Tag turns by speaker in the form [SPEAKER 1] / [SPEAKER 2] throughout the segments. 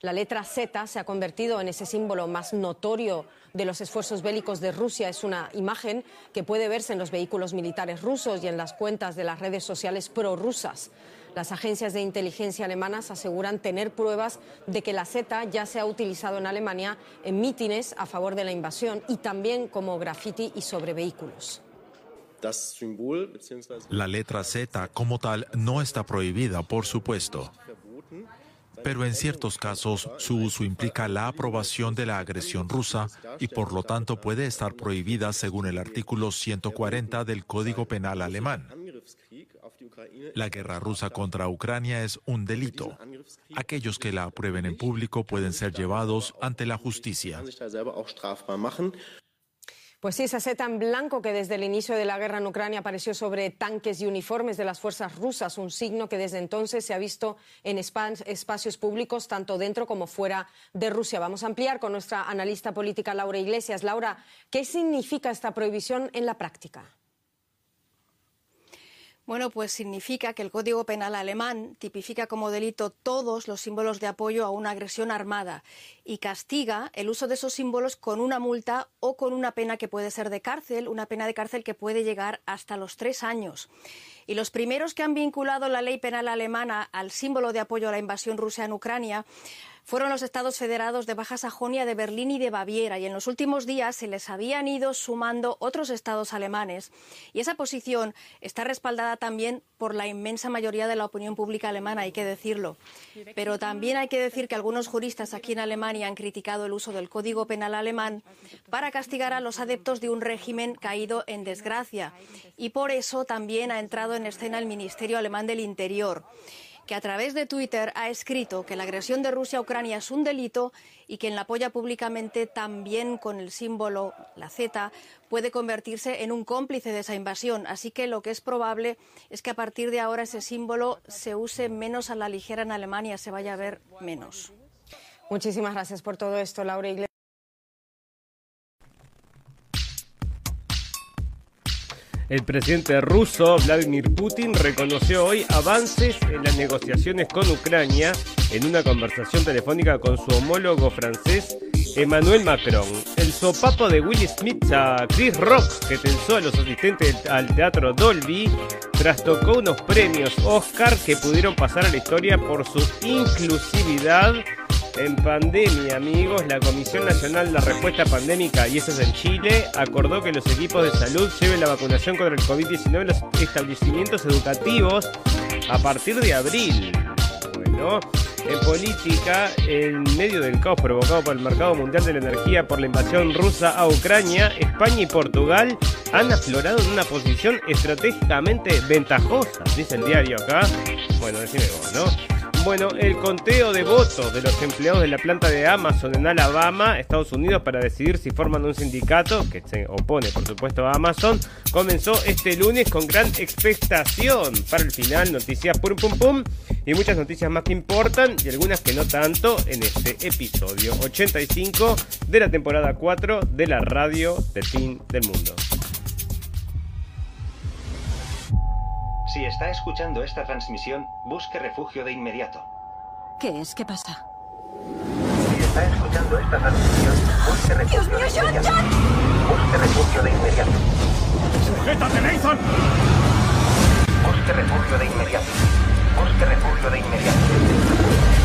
[SPEAKER 1] La letra Z se ha convertido en ese símbolo más notorio de los esfuerzos bélicos de Rusia. Es una imagen que puede verse en los vehículos militares rusos y en las cuentas de las redes sociales prorrusas. Las agencias de inteligencia alemanas aseguran tener pruebas de que la Z ya se ha utilizado en Alemania en mítines a favor de la invasión y también como graffiti y sobre vehículos.
[SPEAKER 2] La letra Z como tal no está prohibida, por supuesto. Pero en ciertos casos su uso implica la aprobación de la agresión rusa y por lo tanto puede estar prohibida según el artículo 140 del Código Penal alemán. La guerra rusa contra Ucrania es un delito. Aquellos que la aprueben en público pueden ser llevados ante la justicia.
[SPEAKER 1] Pues sí, esa seta en blanco que desde el inicio de la guerra en Ucrania apareció sobre tanques y uniformes de las fuerzas rusas, un signo que desde entonces se ha visto en espacios públicos tanto dentro como fuera de Rusia. Vamos a ampliar con nuestra analista política Laura Iglesias. Laura, ¿qué significa esta prohibición en la práctica?
[SPEAKER 3] Bueno, pues significa que el Código Penal alemán tipifica como delito todos los símbolos de apoyo a una agresión armada y castiga el uso de esos símbolos con una multa o con una pena que puede ser de cárcel, una pena de cárcel que puede llegar hasta los tres años. Y los primeros que han vinculado la ley penal alemana al símbolo de apoyo a la invasión rusa en Ucrania fueron los estados federados de Baja Sajonia, de Berlín y de Baviera, y en los últimos días se les habían ido sumando otros estados alemanes. Y esa posición está respaldada también por la inmensa mayoría de la opinión pública alemana, hay que decirlo. Pero también hay que decir que algunos juristas aquí en Alemania han criticado el uso del Código Penal alemán para castigar a los adeptos de un régimen caído en desgracia. Y por eso también ha entrado en escena el Ministerio Alemán del Interior que a través de Twitter ha escrito que la agresión de Rusia a Ucrania es un delito y quien la apoya públicamente también con el símbolo, la Z, puede convertirse en un cómplice de esa invasión. Así que lo que es probable es que a partir de ahora ese símbolo se use menos a la ligera en Alemania, se vaya a ver menos.
[SPEAKER 1] Muchísimas gracias por todo esto, Laura Iglesias.
[SPEAKER 4] El presidente ruso Vladimir Putin reconoció hoy avances en las negociaciones con Ucrania en una conversación telefónica con su homólogo francés Emmanuel Macron. El sopapo de Will Smith a Chris Rock, que tensó a los asistentes al teatro Dolby, trastocó unos premios Oscar que pudieron pasar a la historia por su inclusividad en pandemia, amigos, la Comisión Nacional de Respuesta Pandémica, y eso es en Chile, acordó que los equipos de salud lleven la vacunación contra el COVID-19 en los establecimientos educativos a partir de abril. Bueno, en política, en medio del caos provocado por el mercado mundial de la energía por la invasión rusa a Ucrania, España y Portugal han aflorado en una posición estratégicamente ventajosa, dice el diario acá. Bueno, decime vos, ¿no? Bueno, el conteo de votos de los empleados de la planta de Amazon en Alabama, Estados Unidos, para decidir si forman un sindicato, que se opone por supuesto a Amazon, comenzó este lunes con gran expectación. Para el final, noticias pum pum pum y muchas noticias más que importan y algunas que no tanto en este episodio 85 de la temporada 4 de la radio del fin del mundo.
[SPEAKER 5] Si está escuchando esta transmisión, busque refugio de inmediato.
[SPEAKER 6] ¿Qué es? ¿Qué pasa?
[SPEAKER 5] Si está escuchando esta transmisión, busque refugio
[SPEAKER 6] Dios mío,
[SPEAKER 5] de inmediato.
[SPEAKER 6] John,
[SPEAKER 5] Busque refugio de inmediato.
[SPEAKER 7] ¡Sujétate, Nathan!
[SPEAKER 5] Busque refugio de inmediato. Busque refugio de inmediato.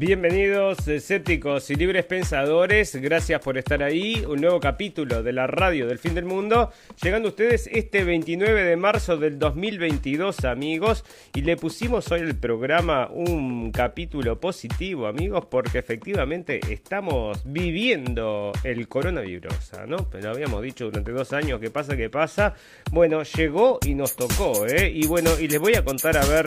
[SPEAKER 4] Bienvenidos escépticos y libres pensadores, gracias por estar ahí, un nuevo capítulo de la radio del fin del mundo, llegando a ustedes este 29 de marzo del 2022 amigos, y le pusimos hoy al programa un capítulo positivo amigos, porque efectivamente estamos viviendo el coronavirus, ¿no? Pero habíamos dicho durante dos años que pasa, que pasa, bueno, llegó y nos tocó, ¿eh? Y bueno, y les voy a contar a ver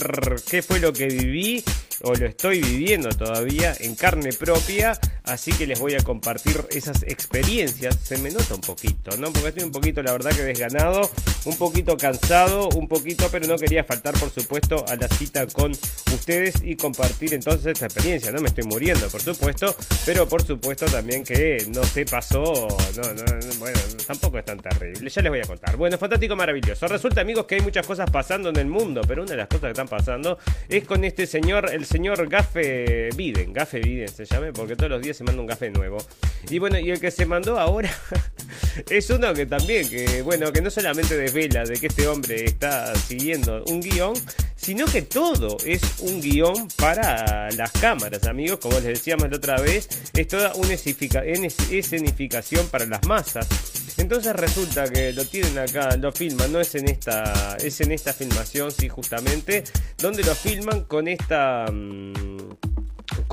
[SPEAKER 4] qué fue lo que viví o lo estoy viviendo todavía en carne propia, así que les voy a compartir esas experiencias. Se me nota un poquito, ¿no? Porque estoy un poquito, la verdad, que desganado un poquito cansado, un poquito, pero no quería faltar, por supuesto, a la cita con ustedes y compartir entonces esta experiencia. No me estoy muriendo, por supuesto, pero por supuesto también que no se pasó, no, no, bueno, tampoco es tan terrible. Ya les voy a contar. Bueno, fantástico, maravilloso. Resulta, amigos, que hay muchas cosas pasando en el mundo, pero una de las cosas que están pasando es con este señor, el señor Gaffe Biden. Gaffe Biden se llame, porque todos los días se manda un café nuevo. Y bueno, y el que se mandó ahora es uno que también, que bueno, que no solamente desvela de que este hombre está siguiendo un guion, sino que todo es un guion para las cámaras, amigos. Como les decíamos la otra vez, es toda una escenificación para las masas. Entonces resulta que lo tienen acá, lo filman, no es en esta, es en esta filmación, sí, justamente, donde lo filman con esta. Mm,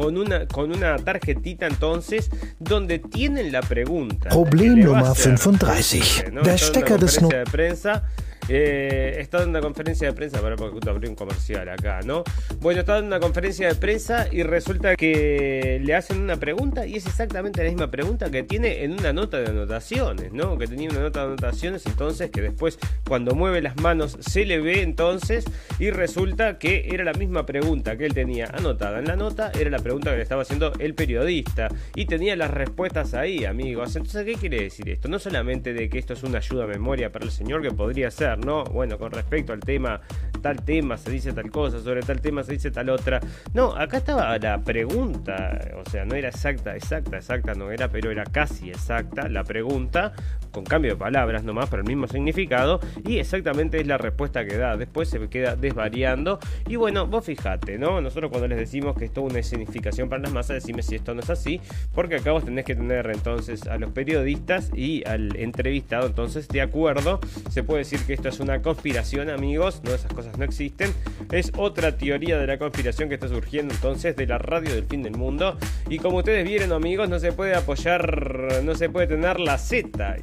[SPEAKER 4] con una, con una tarjetita entonces donde tienen la pregunta.
[SPEAKER 8] Problem número 35. Der Stecker des
[SPEAKER 4] de prensa eh, está dando una conferencia de prensa, para porque abrir un comercial acá, ¿no? Bueno, está dando una conferencia de prensa y resulta que le hacen una pregunta y es exactamente la misma pregunta que tiene en una nota de anotaciones, ¿no? Que tenía una nota de anotaciones, entonces que después cuando mueve las manos se le ve entonces y resulta que era la misma pregunta que él tenía anotada en la nota, era la pregunta que le estaba haciendo el periodista y tenía las respuestas ahí, amigos. Entonces, ¿qué quiere decir esto? No solamente de que esto es una ayuda a memoria para el señor que podría ser, ¿no? Bueno, con respecto al tema, tal tema se dice tal cosa, sobre tal tema se dice tal otra. No, acá estaba la pregunta, o sea, no era exacta, exacta, exacta, no era, pero era casi exacta la pregunta, con cambio de palabras nomás, pero el mismo significado, y exactamente es la respuesta que da. Después se queda desvariando, y bueno, vos fijate, ¿no? Nosotros cuando les decimos que esto es una significación para las masas, decime si esto no es así, porque acá vos tenés que tener entonces a los periodistas y al entrevistado, entonces de acuerdo, se puede decir que esto es una conspiración, amigos. No, esas cosas no existen. Es otra teoría de la conspiración que está surgiendo entonces de la radio del fin del mundo. Y como ustedes vieron, amigos, no se puede apoyar, no se puede tener la Z.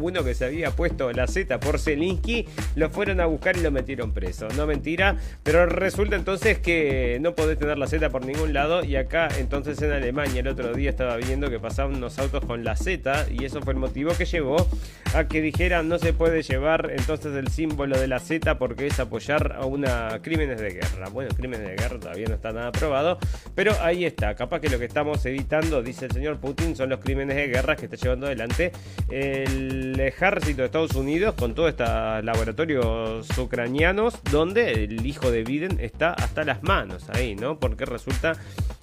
[SPEAKER 4] uno que se había puesto la Z por Zelinsky, lo fueron a buscar y lo metieron preso. No mentira, pero resulta entonces que no podés tener la Z por ningún lado. Y acá, entonces en Alemania, el otro día estaba viendo que pasaban unos autos con la Z. Y eso fue el motivo que llevó a que dijeran no se puede llevar entonces el símbolo de la Z porque es apoyar a una crímenes de guerra. Bueno, crímenes de guerra todavía no está nada probado, pero ahí está. Capaz que lo que estamos evitando, dice el señor Putin, son los crímenes de guerra que está llevando adelante el ejército de Estados Unidos con todos estos laboratorios ucranianos donde el hijo de Biden está hasta las manos ahí, ¿no? Porque resulta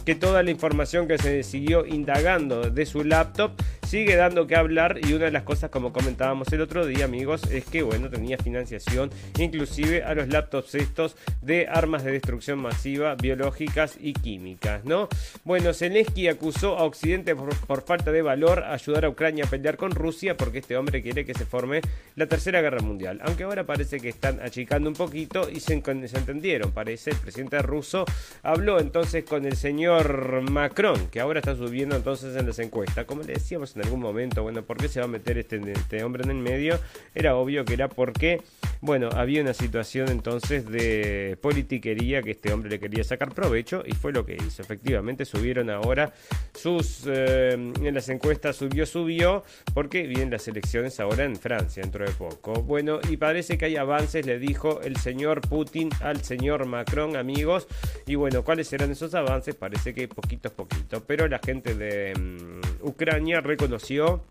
[SPEAKER 4] que toda la información que se siguió indagando de su laptop sigue dando que hablar y una de las cosas como comentábamos el otro día amigos es que bueno tenía financiación inclusive a los laptops estos de armas de destrucción masiva biológicas y químicas no bueno Zelensky acusó a Occidente por, falta de valor ayudar a Ucrania a pelear con Rusia porque este hombre quiere que se forme la tercera guerra mundial aunque ahora parece que están achicando un poquito y se, entendieron parece. El presidente ruso habló entonces con el señor Macron que ahora está subiendo entonces en las encuestas. Como le decíamos en algún momento, bueno, ¿por qué se va a meter este, este hombre en el medio? Era obvio que era porque, bueno, había una situación entonces de politiquería que este hombre le quería sacar provecho y fue lo que hizo. Efectivamente, subieron ahora sus, eh, en las encuestas subió, subió, porque vienen las elecciones ahora en Francia, dentro de poco. Bueno, y parece que hay avances, le dijo el señor Putin al señor Macron, amigos, y bueno, ¿cuáles serán esos avances? Parece que poquitos, poquitos, pero la gente de mm, Ucrania reconoce conoció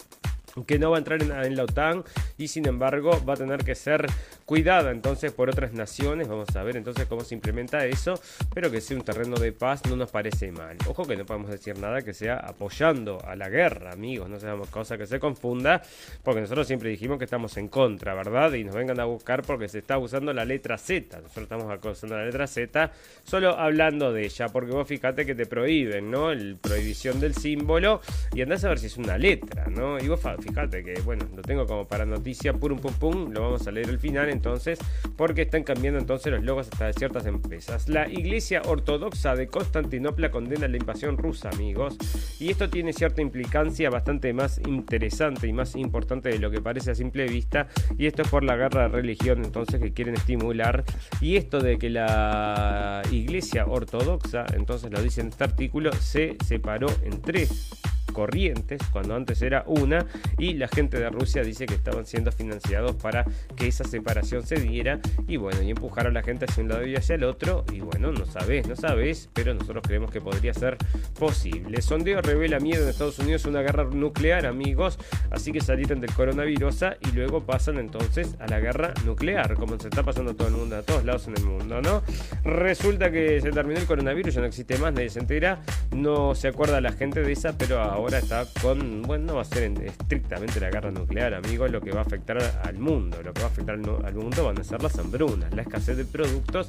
[SPEAKER 4] que no va a entrar en, la OTAN y sin embargo va a tener que ser cuidada entonces por otras naciones. Vamos a ver entonces cómo se implementa eso, pero que sea un terreno de paz no nos parece mal. Ojo que no podemos decir nada que sea apoyando a la guerra, amigos, no seamos cosa que se confunda, porque nosotros siempre dijimos que estamos en contra, ¿verdad? Y nos vengan a buscar porque se está usando la letra Z. Nosotros estamos usando la letra Z solo hablando de ella, porque vos fíjate que te prohíben, ¿no? El prohibición del símbolo y andás a ver si es una letra, ¿no? Y vos fíjate que, bueno, lo tengo como para noticia, pum, pum, pum, lo vamos a leer al final entonces, porque están cambiando entonces los logos hasta de ciertas empresas. La Iglesia Ortodoxa de Constantinopla condena la invasión rusa, amigos, y esto tiene cierta implicancia bastante más interesante y más importante de lo que parece a simple vista, y esto es por la guerra de religión entonces que quieren estimular, y esto de que la Iglesia Ortodoxa, entonces lo dice en este artículo, se separó en tres corrientes, cuando antes era una, y la gente de Rusia dice que estaban siendo financiados para que esa separación se diera y bueno, y empujar a la gente hacia un lado y hacia el otro, y bueno, no sabes, no sabes, pero nosotros creemos que podría ser posible. Sondeo revela miedo en Estados Unidos a una guerra nuclear, amigos, así que salieron del coronavirus y luego pasan entonces a la guerra nuclear, como se está pasando todo el mundo, a todos lados en el mundo, ¿no? Resulta que se terminó el coronavirus, ya no existe más, nadie se entera, no se acuerda la gente de esa, pero ahora está con, bueno, no va a ser estrictamente la guerra nuclear, amigos, lo que va a afectar al mundo, lo que va a afectar al mundo van a ser las hambrunas, la escasez de productos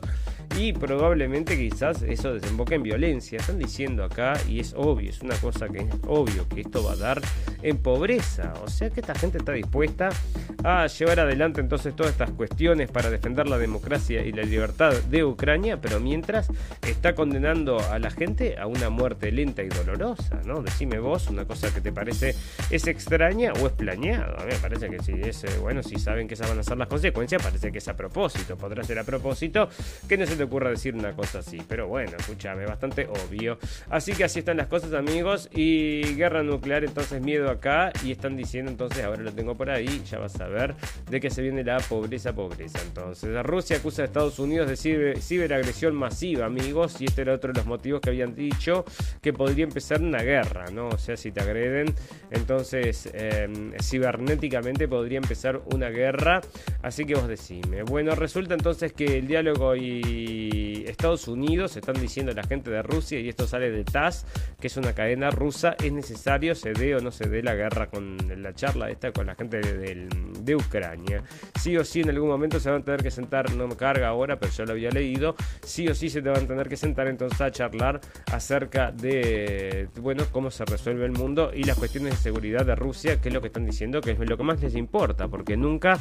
[SPEAKER 4] y probablemente quizás eso desemboque en violencia. Están diciendo acá, y es obvio, es una cosa que es obvio que esto va a dar en pobreza. O sea que esta gente está dispuesta a llevar adelante entonces todas estas cuestiones para defender la democracia y la libertad de Ucrania, pero mientras está condenando a la gente a una muerte lenta y dolorosa, ¿no? Decime vos una cosa que te parece es extraña o es planeado. A mí me parece que si es, eh, bueno, si saben que esas van a ser las consecuencias, parece que es a propósito, podrá ser a propósito, que no se te ocurra decir una cosa así, pero bueno, escúchame, bastante obvio. Así que así están las cosas, amigos, y guerra nuclear, entonces miedo acá, y están diciendo entonces, ahora lo tengo por ahí, ya vas a ver de que se viene la pobreza, pobreza. Entonces, Rusia acusa a Estados Unidos de ciberagresión masiva, amigos, y este era otro de los motivos que habían dicho que podría empezar una guerra, ¿no? O sea, si te agreden, entonces em, cibernéticamente podría empezar una guerra. Así que vos decime. Bueno, resulta entonces que el diálogo y Estados Unidos están diciendo la gente de Rusia, y esto sale de TAS, que es una cadena rusa, es necesario se dé o no se dé la guerra con la charla esta con la gente de, de Ucrania. Sí o sí en algún momento se van a tener que sentar, no me carga ahora, pero yo lo había leído, sí o sí se te van a tener que sentar entonces a charlar acerca de, bueno, cómo se resuelve el mundo y las cuestiones de seguridad de Rusia, que es lo que están diciendo que es lo que más les importa, porque nunca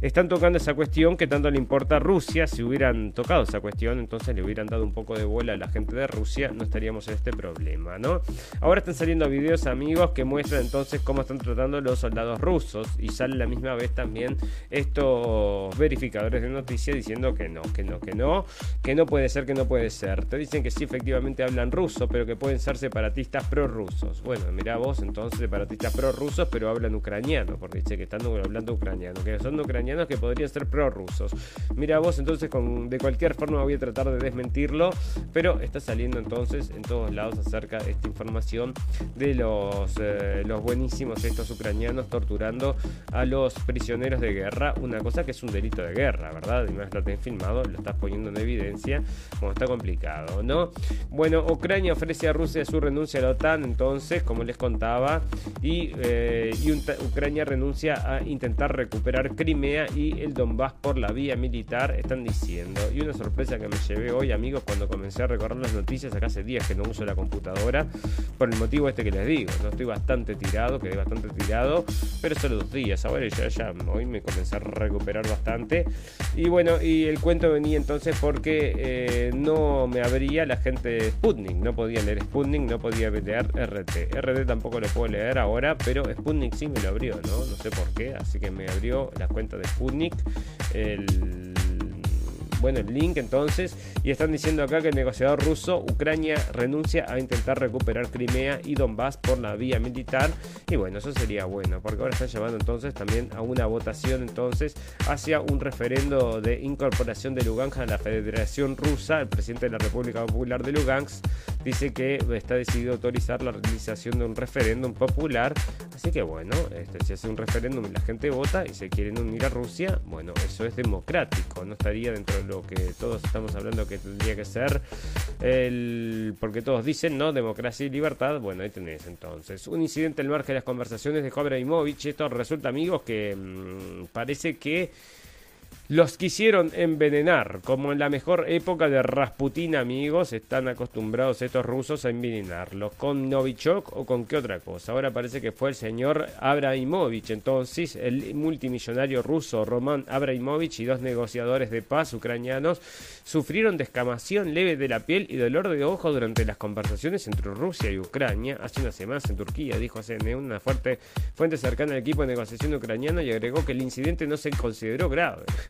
[SPEAKER 4] están tocando esa cuestión que tanto le importa a Rusia. Si hubieran tocado esa cuestión, entonces le hubieran dado un poco de bola a la gente de Rusia, no estaríamos en este problema, ¿no? Ahora están saliendo videos, amigos, que muestran entonces cómo están tratando los soldados rusos y sale la misma vez también estos verificadores de noticias diciendo que no, que no, que no, que no puede ser, que no puede ser. Te dicen que sí, efectivamente hablan ruso, pero que pueden ser separatistas prorrusos. Bueno, mira vos, entonces separatistas prorrusos, pero hablan ucraniano, porque dice que están hablando ucraniano, que son ucranianos que podrían ser prorrusos. Mira vos, entonces con, de cualquier forma voy a tratar de desmentirlo, pero está saliendo entonces en todos lados acerca de esta información de los, eh, los buenísimos estos ucranianos torturando a los prisioneros de guerra, una cosa que es un delito de guerra, ¿verdad? Y más lo tenés filmado, lo estás poniendo en evidencia, como está complicado, ¿no? Bueno, Ucrania ofrece a Rusia su renuncia a la OTAN, entonces, como les contaba, y, eh, Ucrania renuncia a intentar recuperar Crimea y el Donbass por la vía militar, están diciendo. Y una sorpresa que me llevé hoy, amigos, cuando comencé a recorrer las noticias, acá hace días que no uso la computadora, por el motivo este que les digo, no estoy bastante tirado, quedé bastante tirado, pero solo dos días, ahora ya, ya hoy me comencé a recuperar bastante. Y bueno, y el cuento venía entonces porque eh, no me abría la gente de Sputnik, no podía leer Sputnik, no podía leer RT. RT tampoco lo puedo leer ahora, pero Sputnik sí me lo abrió, ¿no? No sé por qué, así que me abrió la cuenta de Sputnik, el bueno, el link entonces, y están diciendo acá que el negociador ruso, Ucrania, renuncia a intentar recuperar Crimea y Donbass por la vía militar. Y bueno, eso sería bueno, porque ahora están llevando entonces también a una votación entonces hacia un referendo de incorporación de Lugansk a la Federación Rusa. El presidente de la República Popular de Lugansk dice que está decidido autorizar la realización de un referéndum popular. Así que bueno, este, si hace un referéndum y la gente vota y se quieren unir a Rusia, bueno, eso es democrático, no estaría dentro de lo que todos estamos hablando que tendría que ser el porque todos dicen no democracia y libertad. Bueno ahí tenés entonces. Un incidente al margen de las conversaciones de Cobra Imovich esto resulta amigos que mmm, parece que los quisieron envenenar, como en la mejor época de Rasputin, amigos, están acostumbrados estos rusos a envenenarlos, con Novichok o con qué otra cosa. Ahora parece que fue el señor Abramovich, entonces el multimillonario ruso Roman Abramovich y dos negociadores de paz ucranianos sufrieron descamación leve de la piel y dolor de ojo durante las conversaciones entre Rusia y Ucrania hace unas semanas en Turquía, dijo CNN, una fuerte fuente cercana al equipo de negociación ucraniano y agregó que el incidente no se consideró grave.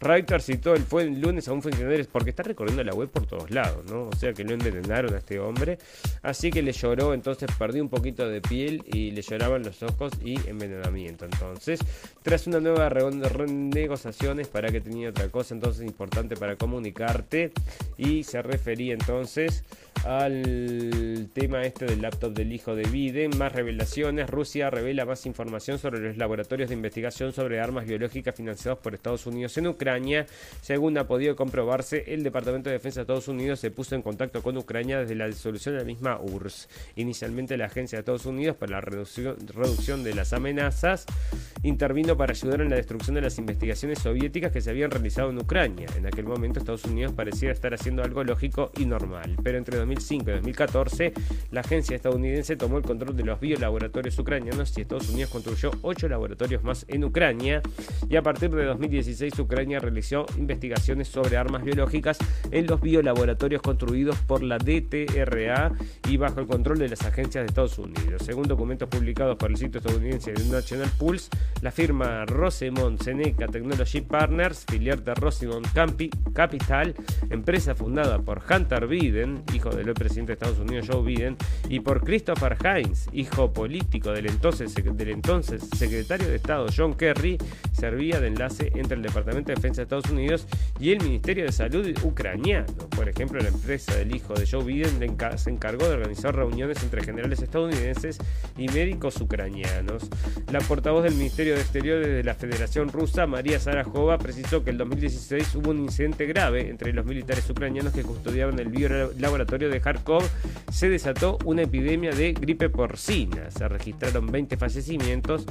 [SPEAKER 4] Reuters citó el, fue el lunes a un funcionario porque está recorriendo la web por todos lados, ¿no? O sea que lo envenenaron a este hombre. Así que le lloró, entonces perdió un poquito de piel y le lloraban los ojos y envenenamiento. Entonces, tras una nueva renegociaciones para que tenía otra cosa entonces importante para comunicarte y se refería entonces al tema este del laptop del hijo de Biden. Más revelaciones. Rusia revela más información sobre los laboratorios de investigación sobre armas biológicas financiados por Estados Unidos en Ucrania. Según ha podido comprobarse, el Departamento de Defensa de Estados Unidos se puso en contacto con Ucrania desde la disolución de la misma URSS. Inicialmente la Agencia de Estados Unidos para la reducción de las amenazas intervino para ayudar en la destrucción de las investigaciones soviéticas que se habían realizado en Ucrania. En aquel momento Estados Unidos parecía estar haciendo algo lógico y normal, pero entre 2005 y 2014 la agencia estadounidense tomó el control de los biolaboratorios ucranianos y Estados Unidos construyó ocho laboratorios más en Ucrania y a partir de 2016 Ucrania realizó investigaciones sobre armas biológicas en los biolaboratorios construidos por la DTRA y bajo el control de las agencias de Estados Unidos. Según documentos publicados por el sitio estadounidense National Pulse, la firma Rosemont Seneca Technology Partners, filial de Rosemont Capital, empresa fundada por Hunter Biden, hijo del presidente de Estados Unidos Joe Biden, y por Christopher Hines, hijo político del entonces, del entonces secretario de Estado John Kerry, servía de enlace entre el Departamento de Defensa de Estados Unidos y el Ministerio de Salud ucraniano. Por ejemplo, la empresa del hijo de Joe Biden se encargó de organizar reuniones entre generales estadounidenses y médicos ucranianos. La portavoz del Ministerio de Exteriores de la Federación Rusa, María Sarajova, precisó que en 2016 hubo un incidente grave entre los militares ucranianos que custodiaban el biolaboratorio de Kharkov. Se desató una epidemia de gripe porcina. Se registraron 20 fallecimientos,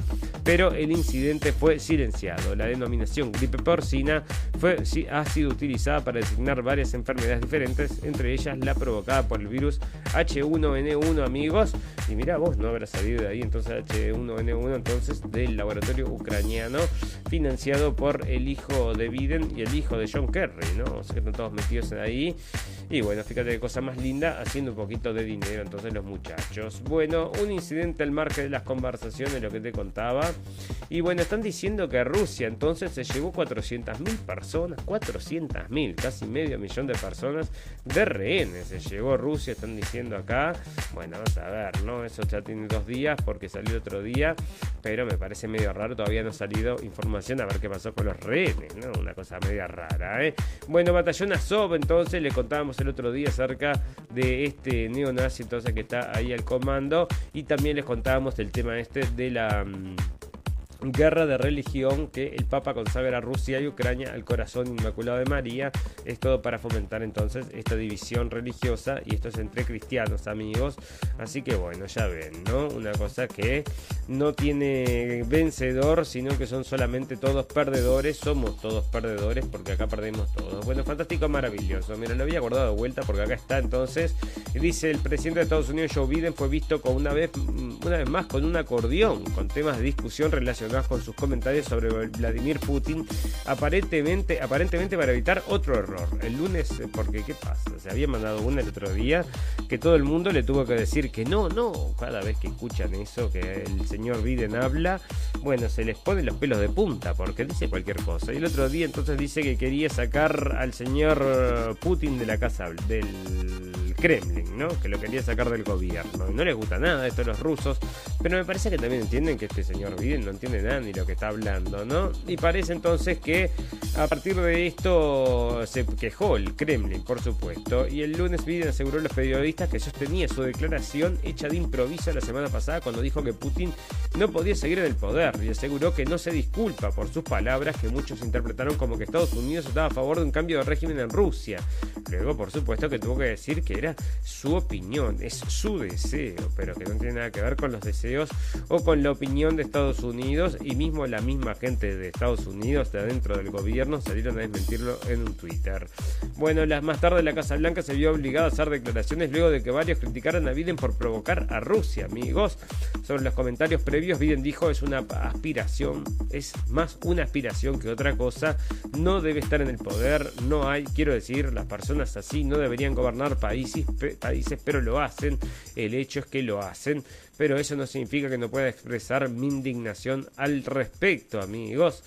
[SPEAKER 4] pero el incidente fue silenciado. La denominación gripe porcina fue, ha sido utilizada para designar varias enfermedades diferentes, entre ellas la provocada por el virus H1N1, amigos. Y mira, vos no habrá salido de ahí entonces H1N1, entonces del laboratorio ucraniano, financiado por el hijo de Biden y el hijo de John Kerry, ¿no? O sea que están todos metidos ahí. Y bueno, fíjate qué cosa más linda, haciendo un poquito de dinero entonces los muchachos. Bueno, un incidente al margen de las conversaciones, lo que te contaba. Y bueno, están diciendo que Rusia entonces se llevó 400.000 personas, 400.000, casi medio millón de personas de rehenes. Se llevó Rusia, están diciendo acá. Bueno, vamos a ver, ¿no? Eso ya tiene dos días porque salió otro día, pero me parece medio raro, todavía no ha salido información a ver qué pasó con los rehenes, ¿no? Una cosa media rara, ¿eh? Bueno, Batallón Azov, entonces le contábamos el otro día acerca de este neonazi entonces que está ahí al comando y también les contábamos el tema este de la... Guerra de religión que el Papa consagra a Rusia y Ucrania al corazón inmaculado de María. Es todo para fomentar entonces esta división religiosa y esto es entre cristianos, amigos. Así que bueno, ya ven, ¿no? Una cosa que no tiene vencedor, sino que son solamente todos perdedores. Somos todos perdedores porque acá perdemos todos. Bueno, fantástico, maravilloso. Mira, lo había guardado de vuelta porque acá está entonces. Dice el presidente de Estados Unidos, Joe Biden, fue visto con una vez, una vez más con un acordeón, con temas de discusión relacionados con sus comentarios sobre Vladimir Putin, aparentemente, aparentemente para evitar otro error. El lunes, eh, porque ¿qué pasa? Se había mandado una el otro día que todo el mundo le tuvo que decir que no, no, cada vez que escuchan eso, que el señor Biden habla, bueno, se les ponen los pelos de punta porque dice cualquier cosa. Y el otro día entonces dice que quería sacar al señor Putin de la casa del Kremlin, ¿no? Que lo quería sacar del gobierno. no les gusta nada esto a los rusos, pero me parece que también entienden que este señor Biden no entiende nada ni lo que está hablando, ¿no? Y parece entonces que a partir de esto se quejó el Kremlin, por supuesto, y el lunes Biden aseguró a los periodistas que sostenía su declaración hecha de improviso la semana pasada cuando dijo que Putin no podía seguir en el poder y aseguró que no se disculpa por sus palabras que muchos interpretaron como que Estados Unidos estaba a favor de un cambio de régimen en Rusia. Luego, por supuesto, que tuvo que decir que era su opinión, es su deseo, pero que no tiene nada que ver con los deseos o con la opinión de Estados Unidos y mismo la misma gente de Estados Unidos, de adentro del gobierno, salieron a desmentirlo en un Twitter. Bueno, más tarde la Casa Blanca se vio obligada a hacer declaraciones luego de que varios criticaran a Biden por provocar a Rusia, amigos. Sobre los comentarios previos, Biden dijo es una aspiración, es más una aspiración que otra cosa, no debe estar en el poder, no hay, quiero decir, las personas así no deberían gobernar países, países pero lo hacen, el hecho es que lo hacen pero eso no significa que no pueda expresar mi indignación al respecto, amigos.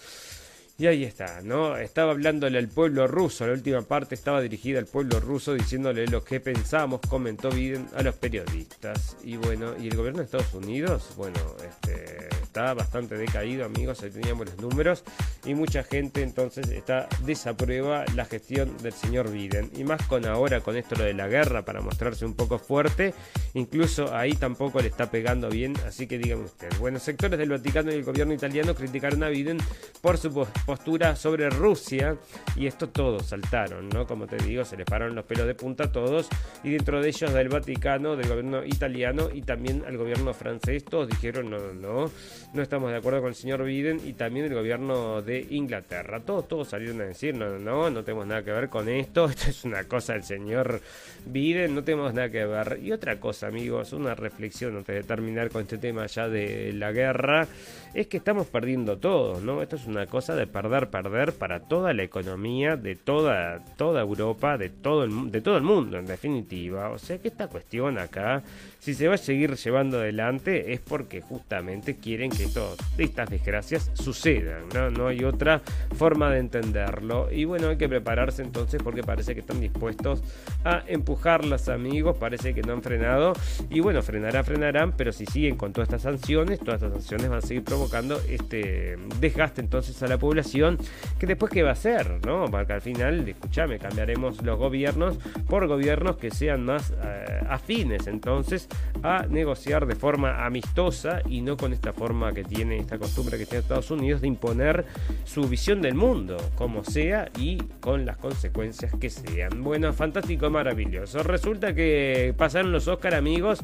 [SPEAKER 4] Y ahí está, ¿no? Estaba hablándole al pueblo ruso, la última parte estaba dirigida al pueblo ruso diciéndole lo que pensamos, comentó Biden a los periodistas. Y bueno, ¿y el gobierno de Estados Unidos? Bueno, este, está bastante decaído, amigos, ahí teníamos los números. Y mucha gente entonces está desaprueba la gestión del señor Biden. Y más con ahora, con esto lo de la guerra, para mostrarse un poco fuerte, incluso ahí tampoco le está pegando bien, así que díganme ustedes. Bueno, sectores del Vaticano y el gobierno italiano criticaron a Biden por su postura sobre Rusia y esto todos saltaron, ¿no? Como te digo, se les pararon los pelos de punta a todos y dentro de ellos del Vaticano, del gobierno italiano y también al gobierno francés, todos dijeron no, no, no, no estamos de acuerdo con el señor Biden y también el gobierno de Inglaterra. Todos, todos salieron a decir no, no, no, no tenemos nada que ver con esto, esto es una cosa del señor Biden, no tenemos nada que ver. Y otra cosa, amigos, una reflexión antes de terminar con este tema ya de la guerra, es que estamos perdiendo todo, ¿no? Esto es una cosa de perder, perder para toda la economía de toda, toda Europa, de todo, el, de todo el mundo, en definitiva. O sea que esta cuestión acá, si se va a seguir llevando adelante, es porque justamente quieren que todas estas desgracias sucedan, ¿no? No hay otra forma de entenderlo. Y bueno, hay que prepararse entonces porque parece que están dispuestos a empujarlas, amigos. Parece que no han frenado. Y bueno, frenarán, frenarán, pero si siguen con todas estas sanciones, todas estas sanciones van a seguir provocando este desgaste entonces a la población, que después qué va a hacer, ¿no? Porque al final, escúchame, cambiaremos los gobiernos por gobiernos que sean más eh, afines entonces a negociar de forma amistosa y no con esta forma que tiene, esta costumbre que tiene Estados Unidos de imponer su visión del mundo, como sea y con las consecuencias que sean. Bueno, fantástico, maravilloso. Resulta que pasaron los Oscar amigos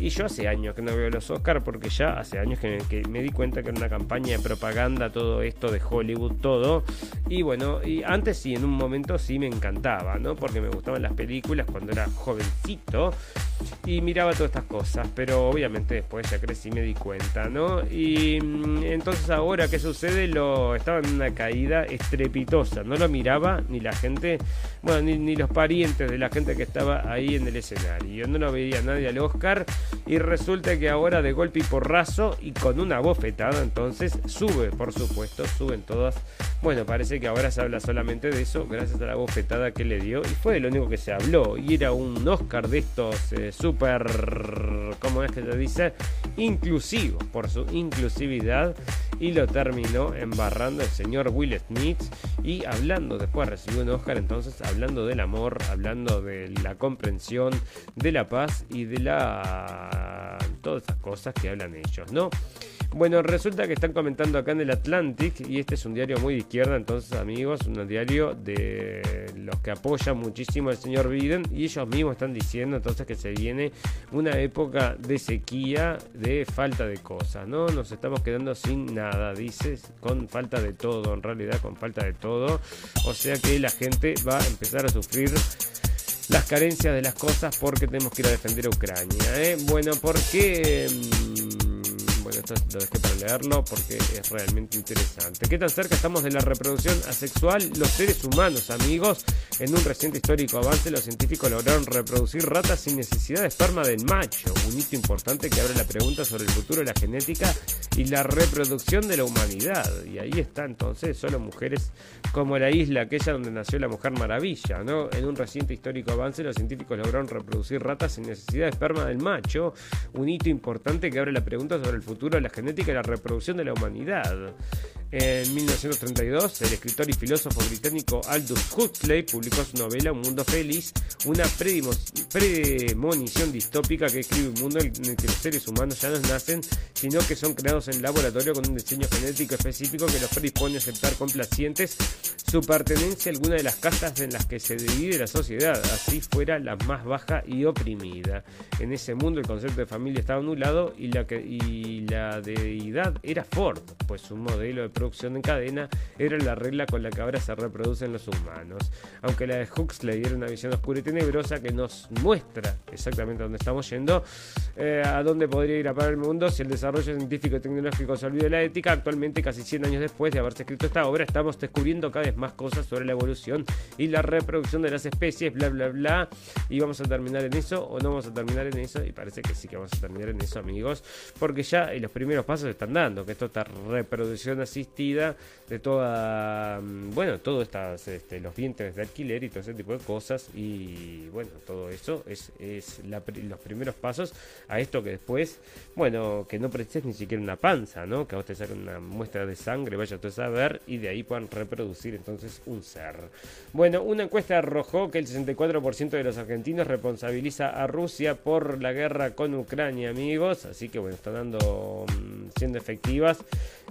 [SPEAKER 4] y yo hace años que no veo los Oscar porque ya hace años que, me di cuenta que era una campaña de propaganda todo esto de Hollywood, todo. Y bueno, y antes sí, en un momento sí me encantaba, ¿no? Porque me gustaban las películas cuando era jovencito y miraba estas cosas, pero obviamente después ya crecí y me di cuenta, ¿no? Y mm, entonces ahora, ¿qué sucede? Lo estaba en una caída estrepitosa, no lo miraba ni la gente, bueno, ni, los parientes de la gente que estaba ahí en el escenario, no lo veía nadie al Oscar y resulta que ahora de golpe y porrazo y con una bofetada entonces sube, por supuesto, suben todas. Bueno, parece que ahora se habla solamente de eso gracias a la bofetada que le dio y fue lo único que se habló y era un Oscar de estos eh, súper, ¿cómo es que dice? Inclusivo, por su inclusividad y lo terminó embarrando el señor Will Smith y hablando, después recibió un Oscar entonces hablando del amor, hablando de la comprensión, de la paz y de la... todas esas cosas que hablan ellos, ¿no? Bueno, resulta que están comentando acá en el Atlantic, y este es un diario muy de izquierda, entonces amigos, un diario de los que apoyan muchísimo al señor Biden, y ellos mismos están diciendo entonces que se viene una época de sequía, de falta de cosas, ¿no? Nos estamos quedando sin nada, dices, con falta de todo, en realidad con falta de todo, o sea que la gente va a empezar a sufrir las carencias de las cosas porque tenemos que ir a defender a Ucrania. ¿eh? Bueno, porque... Bueno, esto lo dejé para leerlo porque es realmente interesante. ¿Qué tan cerca estamos de la reproducción asexual? Los seres humanos, amigos. En un reciente histórico avance, los científicos lograron reproducir ratas sin necesidad de esperma del macho. Un hito importante que abre la pregunta sobre el futuro de la genética y la reproducción de la humanidad. Y ahí está entonces, solo mujeres como la isla aquella donde nació la Mujer Maravilla, ¿no? En un reciente histórico avance, los científicos lograron reproducir ratas sin necesidad de esperma del macho. Un hito importante que abre la pregunta sobre el futuro futuro de la genética y la reproducción de la humanidad. En 1932, el escritor y filósofo británico Aldous Huxley publicó su novela Un mundo feliz, una premonición distópica que escribe un mundo en el que los seres humanos ya no nacen, sino que son creados en laboratorio con un diseño genético específico que los predispone a aceptar complacientes su pertenencia a alguna de las castas en las que se divide la sociedad, así fuera la más baja y oprimida. En ese mundo el concepto de familia estaba anulado y la, que, y la deidad era Ford, pues su modelo de producción en cadena era la regla con la que ahora se reproducen los humanos. Aunque la de Huxley era una visión oscura y tenebrosa que nos muestra exactamente dónde estamos yendo, eh, a dónde podría ir a parar el mundo si el desarrollo científico y tecnológico se olvida de la ética. Actualmente, casi 100 años después de haberse escrito esta obra, estamos descubriendo cada vez más cosas sobre la evolución y la reproducción de las especies, bla, bla, bla. Y vamos a terminar en eso o no vamos a terminar en eso. Y parece que sí que vamos a terminar en eso, amigos, porque ya los primeros pasos están dando, que esto esta reproducción asistida de toda, mm, bueno, todos estas, este, los vientres de alquiler y todo ese tipo de cosas y bueno, todo eso es, es los primeros pasos a esto que después, bueno, que no prestes ni siquiera una panza, ¿no? Que a vos te saquen una muestra de sangre, vaya a saber y de ahí puedan reproducir entonces un ser. Bueno, una encuesta arrojó que el 64% de los argentinos responsabiliza a Rusia por la guerra con Ucrania, amigos, así que bueno, están dando, mm, siendo efectivas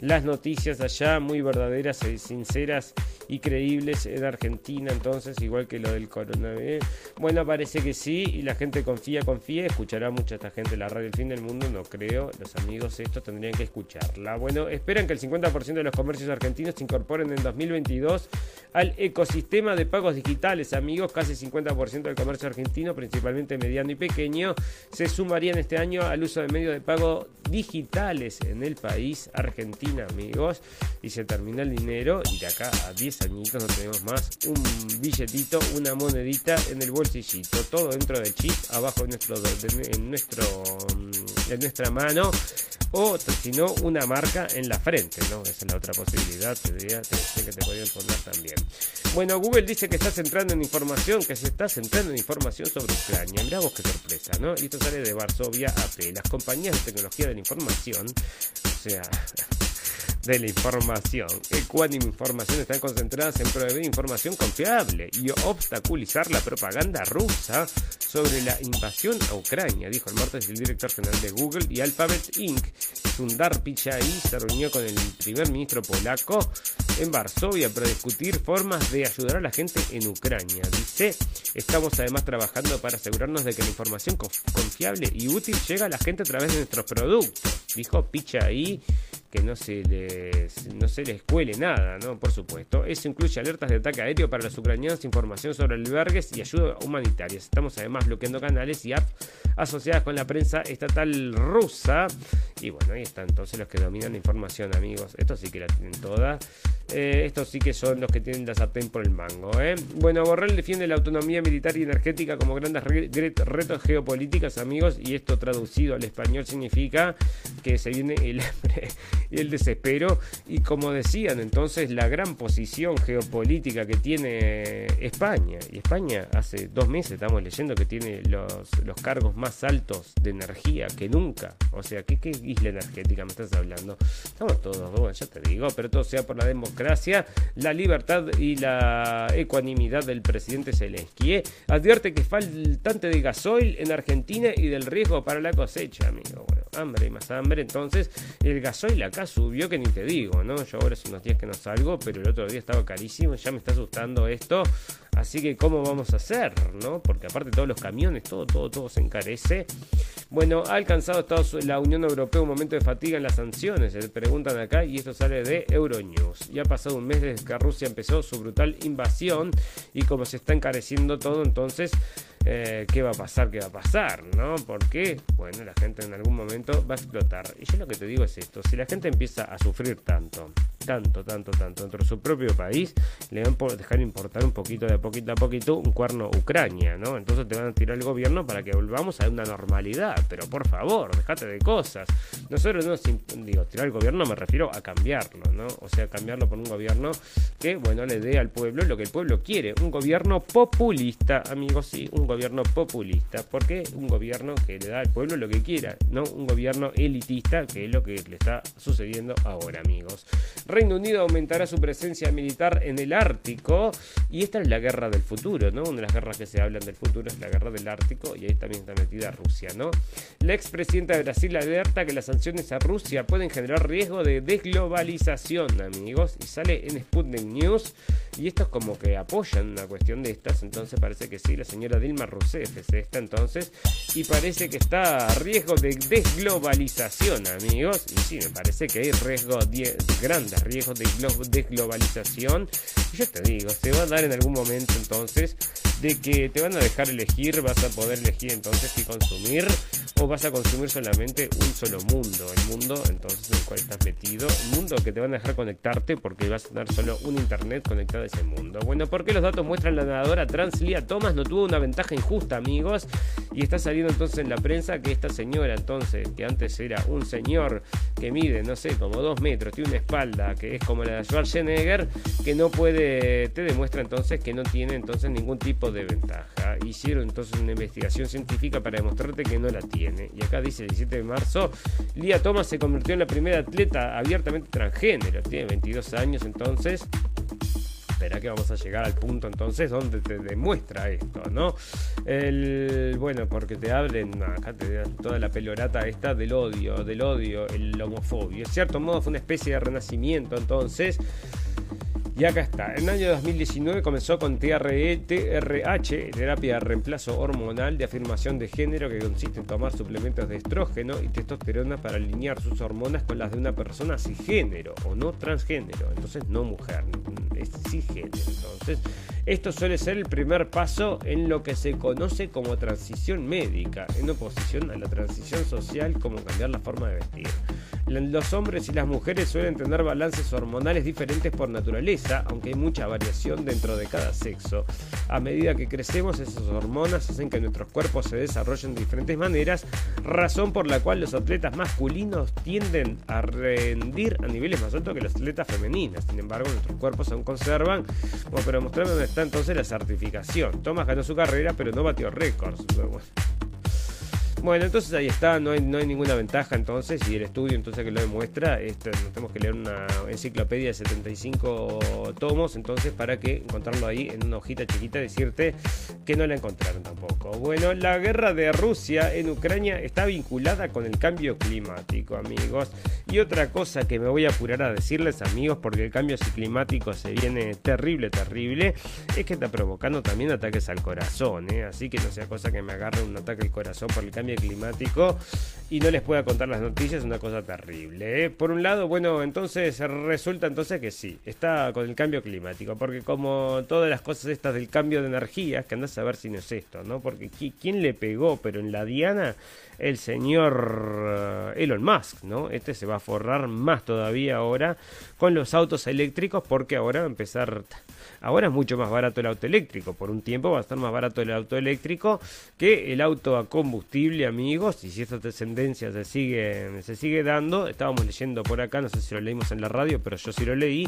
[SPEAKER 4] las noticias allá, muy verdaderas, sinceras y creíbles en Argentina, entonces, igual que lo del coronavirus. Bueno, parece que sí, y la gente confía, confía, escuchará mucha esta gente la radio El Fin del Mundo, no creo, los amigos estos tendrían que escucharla. Bueno, esperan que el 50% de los comercios argentinos se incorporen en 2022 al ecosistema de pagos digitales, amigos, casi 50% del comercio argentino, principalmente mediano y pequeño, se sumarían este año al uso de medios de pago digitales en el país Amigos, y se termina el dinero y de acá a 10 añitos no tenemos más un billetito, una monedita en el bolsillito, todo dentro del chip, abajo en nuestro, en nuestro, en nuestra mano o si no una marca en la frente, ¿no? Esa es la otra posibilidad, te que te podían poner también. Bueno, Google dice que está centrando en información, que se está centrando en información sobre Ucrania. Mirá vos qué sorpresa, ¿no? Y esto sale de Varsovia AP. Las compañías de tecnología de la información, o sea, de la información. Ecuánime Información están concentradas en proveer información confiable y obstaculizar la propaganda rusa sobre la invasión a Ucrania, dijo el martes el director general de Google y Alphabet Inc. Sundar Pichai se reunió con el primer ministro polaco en Varsovia para discutir formas de ayudar a la gente en Ucrania. Dice, estamos además trabajando para asegurarnos de que la información confiable y útil llega a la gente a través de nuestros productos, dijo Pichai que no se les no se les cuele nada, ¿no? Por supuesto. Eso incluye alertas de ataque aéreo para los ucranianos, información sobre albergues y ayuda humanitaria. Estamos además bloqueando canales y apps asociadas con la prensa estatal rusa. Y bueno, ahí están entonces los que dominan la información, amigos. Estos sí que la tienen toda. Eh, estos sí que son los que tienen la sartén por el mango. ¿eh? Bueno, Borrell defiende la autonomía militar y energética como grandes retos geopolíticos, amigos. Y esto traducido al español significa que se viene el hambre y el desespero. Y como decían entonces, la gran posición geopolítica que tiene España. Y España hace dos meses estamos leyendo que tiene los, cargos más altos de energía que nunca. O sea, ¿qué, ¿qué, isla energética me estás hablando? Estamos todos, bueno, ya te digo, pero todo sea por la democracia, la libertad y la ecuanimidad del presidente Zelensky. ¿eh? Advierte que faltante de gasoil en Argentina y del riesgo para la cosecha, amigo. Hambre y más hambre. Entonces, el gasoil acá subió que ni te digo, ¿no? Yo ahora hace unos días que no salgo, pero el otro día estaba carísimo, ya me está asustando esto. Así que, ¿cómo vamos a hacer? ¿no? Porque aparte todos los camiones, todo, todo, todo se encarece. Bueno, ha alcanzado Estados, la Unión Europea un momento de fatiga en las sanciones, se preguntan acá, y esto sale de Euronews. Ya ha pasado un mes desde que Rusia empezó su brutal invasión y como se está encareciendo todo, entonces eh, qué va a pasar, qué va a pasar, ¿no? Porque, bueno, la gente en algún momento va a explotar. Y yo lo que te digo es esto, si la gente empieza a sufrir tanto, tanto, tanto, tanto dentro de su propio país, le van a dejar importar un poquito de poquito a poquito un cuerno Ucrania, ¿no? Entonces te van a tirar el gobierno para que volvamos a una normalidad, pero por favor, déjate de cosas. Nosotros no, digo, tirar el gobierno me refiero a cambiarlo, ¿no? O sea, cambiarlo por un gobierno que, bueno, le dé al pueblo lo que el pueblo quiere, un gobierno populista, amigos, sí, un gobierno populista, porque un gobierno que le da al pueblo lo que quiera, no un gobierno elitista, que es lo que le está sucediendo ahora, amigos. Reino Unido aumentará su presencia militar en el Ártico y esta es la guerra del futuro, ¿no? Una de las guerras que se hablan del futuro es la guerra del Ártico y ahí también está metida Rusia, ¿no? La expresidenta de Brasil alerta que las sanciones a Rusia pueden generar riesgo de desglobalización, amigos, y sale en Sputnik News y esto es como que apoyan una cuestión de estas, entonces parece que sí, la señora Dilma Rousseff es esta entonces, y parece que está a riesgo de desglobalización, amigos, y sí, me parece que hay riesgo, grandes riesgos de desglobalización, y yo te digo, se va a dar en algún momento entonces de que te van a dejar elegir, vas a poder elegir entonces qué consumir o vas a consumir solamente un solo mundo, el mundo entonces en el cual estás metido, un mundo que te van a dejar conectarte porque vas a tener solo un internet conectado a ese mundo. Bueno, ¿por qué los datos muestran la nadadora trans Lía Thomas no tuvo una ventaja injusta, amigos? Y está saliendo entonces en la prensa que esta señora entonces, que antes era un señor que mide, no sé, como dos metros, tiene una espalda que es como la de Schwarzenegger, que no puede, te demuestra entonces que no tiene entonces ningún tipo de ventaja. Hicieron entonces una investigación científica para demostrarte que no la tiene. Y acá dice el 17 de marzo, Lía Thomas se convirtió en la primera atleta abiertamente transgénero. Tiene 22 años entonces espera que vamos a llegar al punto entonces donde te demuestra esto, ¿no? El, bueno, porque te abren acá te dan toda la pelorata esta del odio, del odio, el homofobia. En cierto modo fue una especie de renacimiento entonces y acá está. En el año 2019 comenzó con TRE, TRH, terapia de reemplazo hormonal de afirmación de género que consiste en tomar suplementos de estrógeno y testosterona para alinear sus hormonas con las de una persona cisgénero o no transgénero. Entonces no mujer, es cisgénero. Entonces, esto suele ser el primer paso en lo que se conoce como transición médica, en oposición a la transición social como cambiar la forma de vestir. Los hombres y las mujeres suelen tener balances hormonales diferentes por naturaleza, aunque hay mucha variación dentro de cada sexo. A medida que crecemos, esas hormonas hacen que nuestros cuerpos se desarrollen de diferentes maneras, razón por la cual los atletas masculinos tienden a rendir a niveles más altos que los atletas femeninas. Sin embargo, nuestros cuerpos aún conservan, bueno, pero mostrarme dónde está entonces la certificación. Thomas ganó su carrera, pero no batió récords. Entonces ahí está, no hay, no hay ninguna ventaja entonces, y el estudio entonces que lo demuestra, esto, tenemos que leer una enciclopedia de 75 tomos, entonces para que encontrarlo ahí en una hojita chiquita, decirte que no la encontraron tampoco. Bueno, la guerra de Rusia en Ucrania está vinculada con el cambio climático, amigos. Y otra cosa que me voy a apurar a decirles, amigos, porque el cambio climático se viene terrible, terrible, es que está provocando también ataques al corazón, ¿eh? así que no sea cosa que me agarre un ataque al corazón por el cambio climático y no les pueda contar las noticias, es una cosa terrible. ¿eh? Por un lado, bueno, entonces resulta entonces que sí, está con el cambio climático, porque como todas las cosas estas del cambio de energía, que andás a ver si no es esto, ¿no? Porque ¿quién le pegó? Pero en la diana, el señor eh, Elon Musk, ¿no? Este se va a forrar más todavía ahora con los autos eléctricos, porque ahora va a empezar Ahora es mucho más barato el auto eléctrico. Por un tiempo va a estar más barato el auto eléctrico que el auto a combustible, amigos. Y si esta tendencia se sigue, se sigue dando, estábamos leyendo por acá, no sé si lo leímos en la radio, pero yo sí lo leí.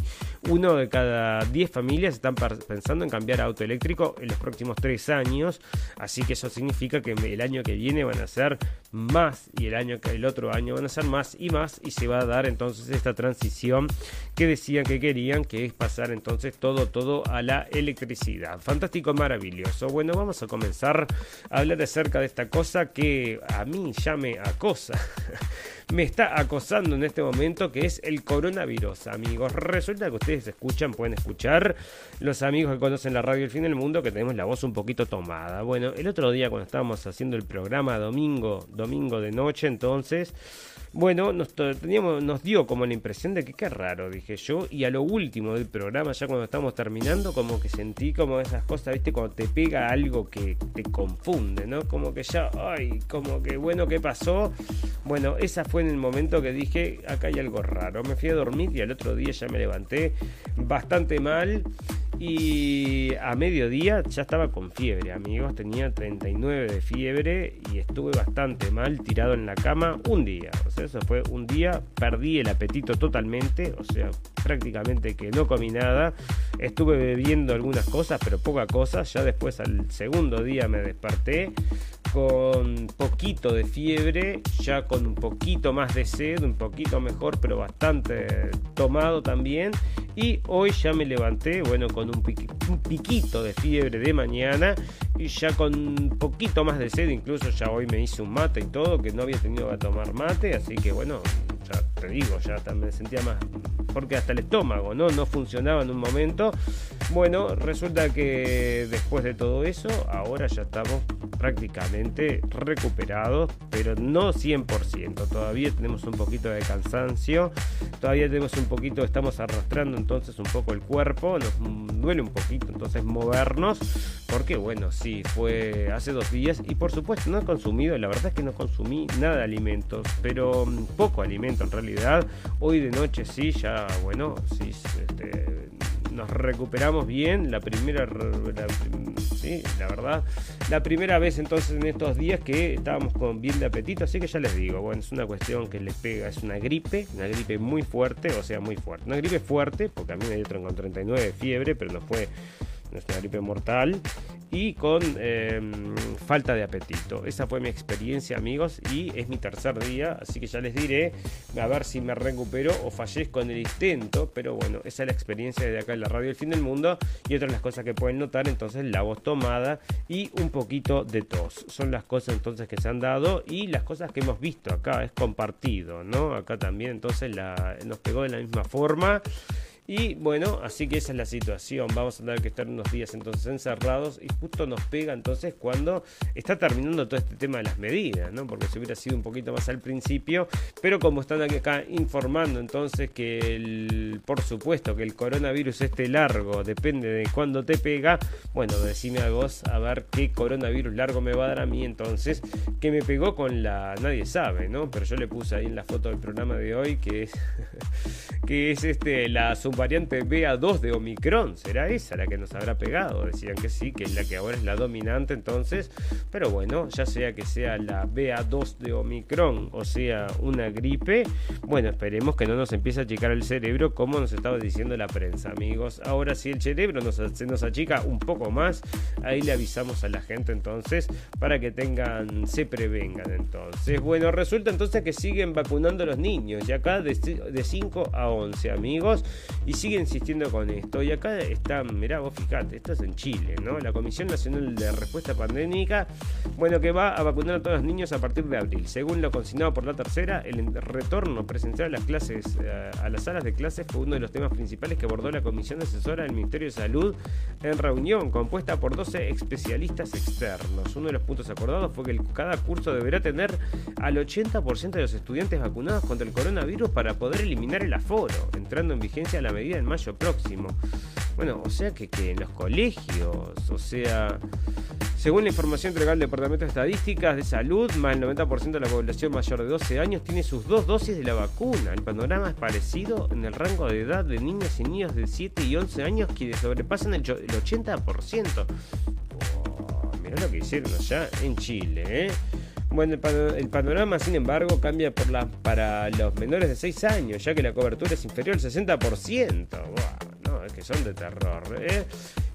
[SPEAKER 4] Uno de cada 10 familias están pensando en cambiar a auto eléctrico en los próximos 3 años. Así que eso significa que el año que viene van a ser más y el año el otro año van a ser más y más y se va a dar entonces esta transición que decían que querían que es pasar entonces todo todo a la electricidad. Fantástico, maravilloso. Bueno, vamos a comenzar a hablar acerca de esta cosa que a mí ya me acosa. me está acosando en este momento, que es el coronavirus, amigos. Resulta que ustedes escuchan, pueden escuchar, los amigos que conocen la radio El Fin del Mundo, que tenemos la voz un poquito tomada. Bueno, el otro día cuando estábamos haciendo el programa domingo, domingo de noche, entonces bueno, nos, teníamos, nos dio como la impresión de que qué raro, dije yo, y a lo último del programa, ya cuando estamos terminando, como que sentí como esas cosas, viste, cuando te pega algo que te confunde, ¿no? Como que ya, ay, como que bueno, ¿qué pasó? Bueno, esa fue en el momento que dije, acá hay algo raro. Me fui a dormir y al otro día ya me levanté bastante mal. Y a mediodía ya estaba con fiebre, amigos. Tenía 39 de fiebre y estuve bastante mal tirado en la cama un día. O sea, eso fue un día. Perdí el apetito totalmente. O sea, prácticamente que no comí nada. Estuve bebiendo algunas cosas, pero poca cosa. Ya después al segundo día me desperté con poquito de fiebre, ya con un poquito más de sed, un poquito mejor, pero bastante tomado también. Y hoy ya me levanté, bueno, con un, piquito de fiebre de mañana y ya con un poquito más de sed, incluso ya hoy me hice un mate y todo, que no había tenido que tomar mate, así que bueno, ya te digo, ya me sentía más, porque hasta el estómago, ¿no? No funcionaba en un momento Bueno, resulta que después de todo eso, ahora ya estamos prácticamente recuperados, pero no 100%. Todavía tenemos un poquito de cansancio, todavía tenemos un poquito, estamos arrastrando entonces un poco el cuerpo, nos duele un poquito entonces movernos, porque bueno, sí, fue hace dos días y por supuesto no he consumido, la verdad es que no consumí nada de alimentos, pero mm, poco alimento en realidad. Hoy de noche sí, ya bueno, sí, este, nos recuperamos bien. La primera, sí, la verdad, la primera vez entonces en estos días que estábamos con bien de apetito, así que ya les digo, bueno, es una cuestión que les pega, es una gripe, una gripe muy fuerte, o sea, muy fuerte. Una gripe fuerte, porque a mí me dio con 39 de fiebre, pero no fue nuestra gripe mortal y con em, falta de apetito. Esa fue mi experiencia, amigos, y es mi tercer día, así que ya les diré a ver si me recupero o fallezco en el intento, pero bueno, esa es la experiencia de acá en la radio El Fin del Mundo y otras las cosas que pueden notar, entonces la voz tomada y un poquito de tos. Son las cosas entonces que se han dado y las cosas que hemos visto acá, es compartido, ¿no? Acá también entonces nos pegó de la misma forma. Y bueno, así que esa es la situación. Vamos a tener que estar unos días entonces encerrados y justo nos pega entonces cuando está terminando todo este tema de las medidas, ¿no? Porque si hubiera sido un poquito más al principio, pero como están acá informando entonces que el, por supuesto que el coronavirus este largo depende de cuándo te pega, bueno, decime a vos a ver qué coronavirus largo me va a dar a mí entonces, que me pegó con la, nadie sabe, ¿no? Pero yo le puse ahí en la foto del programa de hoy que es, que es este, la variante BA2 de Omicron. ¿Será esa la que nos habrá pegado? Decían que sí, que es la que ahora es la dominante entonces. Pero bueno, ya sea que sea la BA2 de Omicron o sea una gripe, bueno, esperemos que no nos empiece a achicar el cerebro como nos estaba diciendo la prensa, amigos. Ahora si el cerebro nos, se nos achica un poco más, ahí le avisamos a la gente entonces para que tengan, se prevengan entonces. Bueno, resulta entonces que siguen vacunando a los niños y acá de, de 5 a 11 amigos y sigue insistiendo con esto. Y acá está, mirá vos fijate, esto es en Chile, ¿no? La Comisión Nacional de Respuesta Pandémica, bueno, que va a vacunar a todos los niños a partir de abril. Según lo consignado por la tercera, el retorno presencial a las clases, eh, a las salas de clases fue uno de los temas principales que abordó la Comisión Asesora del Ministerio de Salud en reunión compuesta por 12 especialistas externos. Uno de los puntos acordados fue que cada curso deberá tener al 80% de los estudiantes vacunados contra el coronavirus para poder eliminar el aforo, entrando en vigencia la medida en mayo próximo. Bueno, o sea que, en los colegios, o sea, según la información entregada al Departamento de Estadísticas de Salud, más del 90% de la población mayor de 12 años tiene sus dos dosis de la vacuna. El panorama es parecido en el rango de edad de niñas y niños de 7 y 11 años que sobrepasan el, 80%. mirá lo que hicieron allá en Chile, ¿eh? Bueno, el, panorama, sin embargo, cambia por la, para los menores de 6 años, ya que la cobertura es inferior al 60%. no, es que son de terror. ¿eh?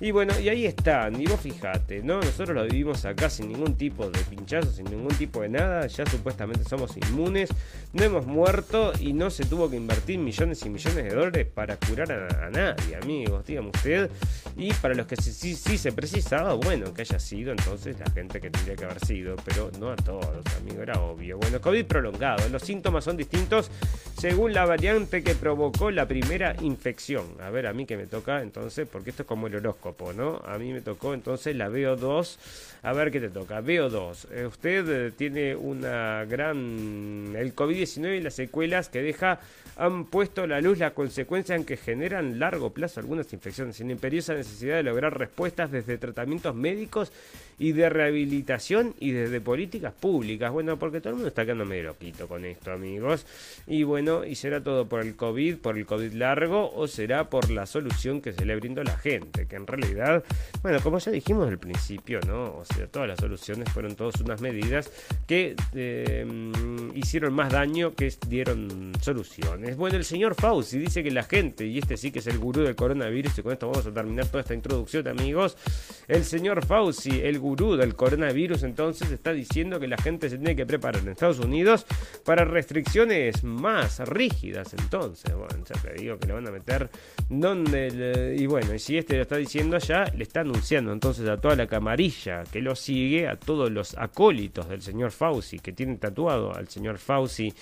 [SPEAKER 4] Y bueno, y ahí están, y vos fijate, ¿no? Nosotros lo vivimos acá sin ningún tipo de pinchazo, sin ningún tipo de nada, ya supuestamente somos inmunes, no hemos muerto y no se tuvo que invertir millones y millones de dólares para curar a, nadie, amigos, dígame usted. Y para los que sí, sí, se precisaba, bueno, que haya sido entonces la gente que tendría que haber sido, pero no a todos, amigo, era obvio. Bueno, COVID prolongado, los síntomas son distintos según la variante que provocó la primera infección. A ver, a mí que me toca entonces, porque esto es como el horóscopo. ¿No? A mí me tocó entonces la VO2. A ver qué te toca. VO2. Eh, usted eh, tiene una gran... El COVID-19 y las secuelas que deja han puesto a la luz la consecuencia en que generan largo plazo algunas infecciones, sin imperiosa necesidad de lograr respuestas desde tratamientos médicos y de rehabilitación y desde políticas públicas. Bueno, porque todo el mundo está quedando medio loquito con esto, amigos. Y bueno, ¿y será todo por el COVID, por el COVID largo, o será por la solución que se le brindó a la gente? Que en realidad, bueno, como ya dijimos al principio, ¿no? O sea, todas las soluciones fueron todas unas medidas que eh, hicieron más daño que dieron soluciones. Bueno, el señor Fauci dice que la gente, y este sí que es el gurú del coronavirus, y con esto vamos a terminar toda esta introducción, amigos. El señor Fauci, el gurú del coronavirus entonces está diciendo que la gente se tiene que preparar en Estados Unidos para restricciones más rígidas entonces. Bueno, ya te digo que le van a meter donde... y bueno, y si este lo está diciendo allá, le está anunciando entonces a toda la camarilla que lo sigue, a todos los acólitos del señor Fauci, que tienen tatuado al señor Fauci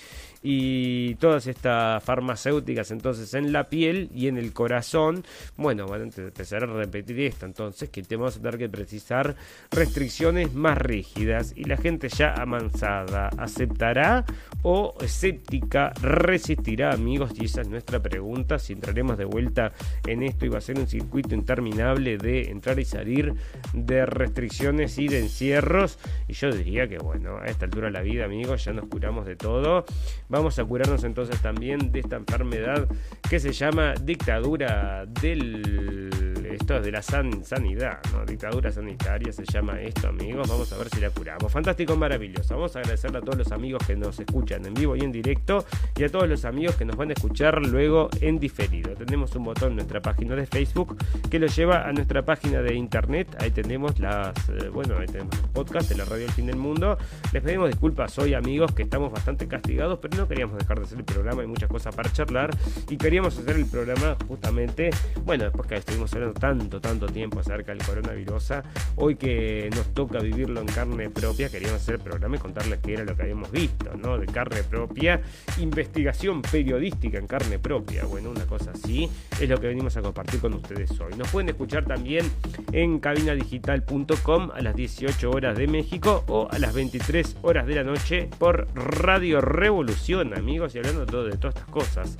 [SPEAKER 4] y todas estas farmacéuticas entonces en la piel y en el corazón, bueno, van a empezar a repetir esto entonces, que tenemos a tener que precisar restricciones más rígidas y la gente ya amansada aceptará o escéptica resistirá amigos y esa es nuestra pregunta, si entraremos de vuelta en esto y va a ser un circuito interminable de entrar y salir de restricciones y de encierros. Y yo diría que bueno, a esta altura de la vida amigos ya nos curamos de todo. Vamos a curarnos entonces también de esta enfermedad que se llama dictadura del esto es de la sanidad, ¿no? Dictadura sanitaria se llama esto, amigos. Vamos a ver si la curamos. Fantástico, maravilloso. Vamos a agradecerle a todos los amigos que nos escuchan en vivo y en directo y a todos los amigos que nos van a escuchar luego en diferido. Tenemos un botón en nuestra página de Facebook que lo lleva a nuestra página de internet. Ahí tenemos las, eh, bueno, ahí tenemos los podcasts de la radio El Fin del Mundo. Les pedimos disculpas hoy, amigos, que estamos bastante castigados, pero no queríamos dejar de hacer el programa. Hay muchas cosas para charlar y queríamos hacer el programa justamente, bueno, después que estuvimos hablando tanto, tanto tiempo acerca del coronavirus. Hoy que nos toca vivirlo en carne propia, queríamos hacer el programa y contarles qué era lo que habíamos visto, ¿no? De carne propia, investigación periodística en carne propia. Bueno, una cosa así es lo que venimos a compartir con ustedes hoy. Nos pueden escuchar también en cabinadigital.com a las 18 horas de México o a las 23 horas de la noche por Radio Revolución, amigos, y hablando todo de todas estas cosas.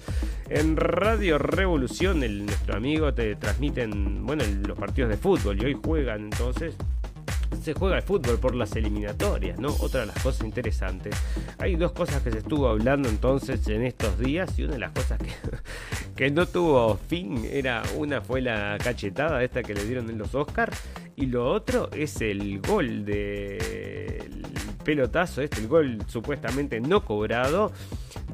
[SPEAKER 4] En Radio Revolución, el, nuestro amigo te transmiten bueno, los partidos de fútbol y hoy juegan entonces se juega el fútbol por las eliminatorias, ¿no? Otra de las cosas interesantes. Hay dos cosas que se estuvo hablando entonces en estos días y una de las cosas que, que no tuvo fin era una fue la cachetada esta que le dieron en los Oscars y lo otro es el gol de pelotazo este, el gol supuestamente no cobrado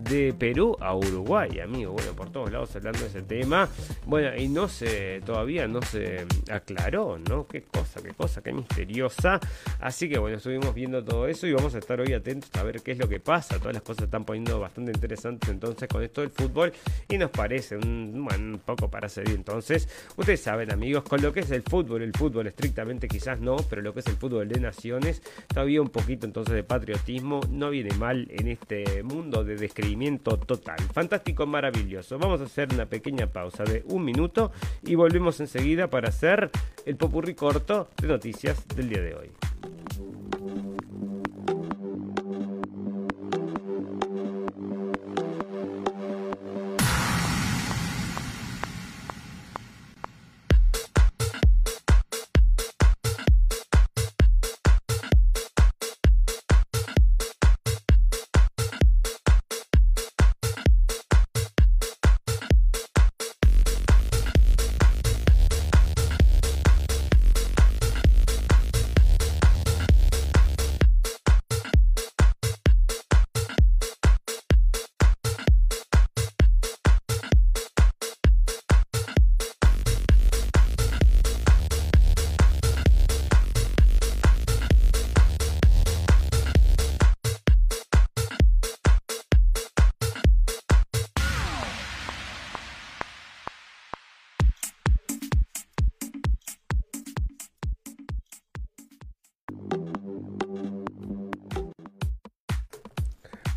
[SPEAKER 4] de Perú a Uruguay, amigo. Bueno, por todos lados hablando de ese tema. Bueno, y no se, todavía no se aclaró, ¿no? Qué cosa, qué cosa, qué misteriosa. Así que bueno, estuvimos viendo todo eso y vamos a estar hoy atentos a ver qué es lo que pasa. Todas las cosas están poniendo bastante interesantes entonces con esto del fútbol y nos parece un, un poco para seguir. Entonces, ustedes saben, amigos, con lo que es el fútbol, el fútbol estrictamente quizás no, pero lo que es el fútbol de naciones, todavía un poquito entonces de patriotismo no viene mal en este mundo de descripción total. Fantástico, maravilloso. Vamos a hacer una pequeña pausa de un minuto y volvemos enseguida para hacer el popurrí corto de noticias del día de hoy.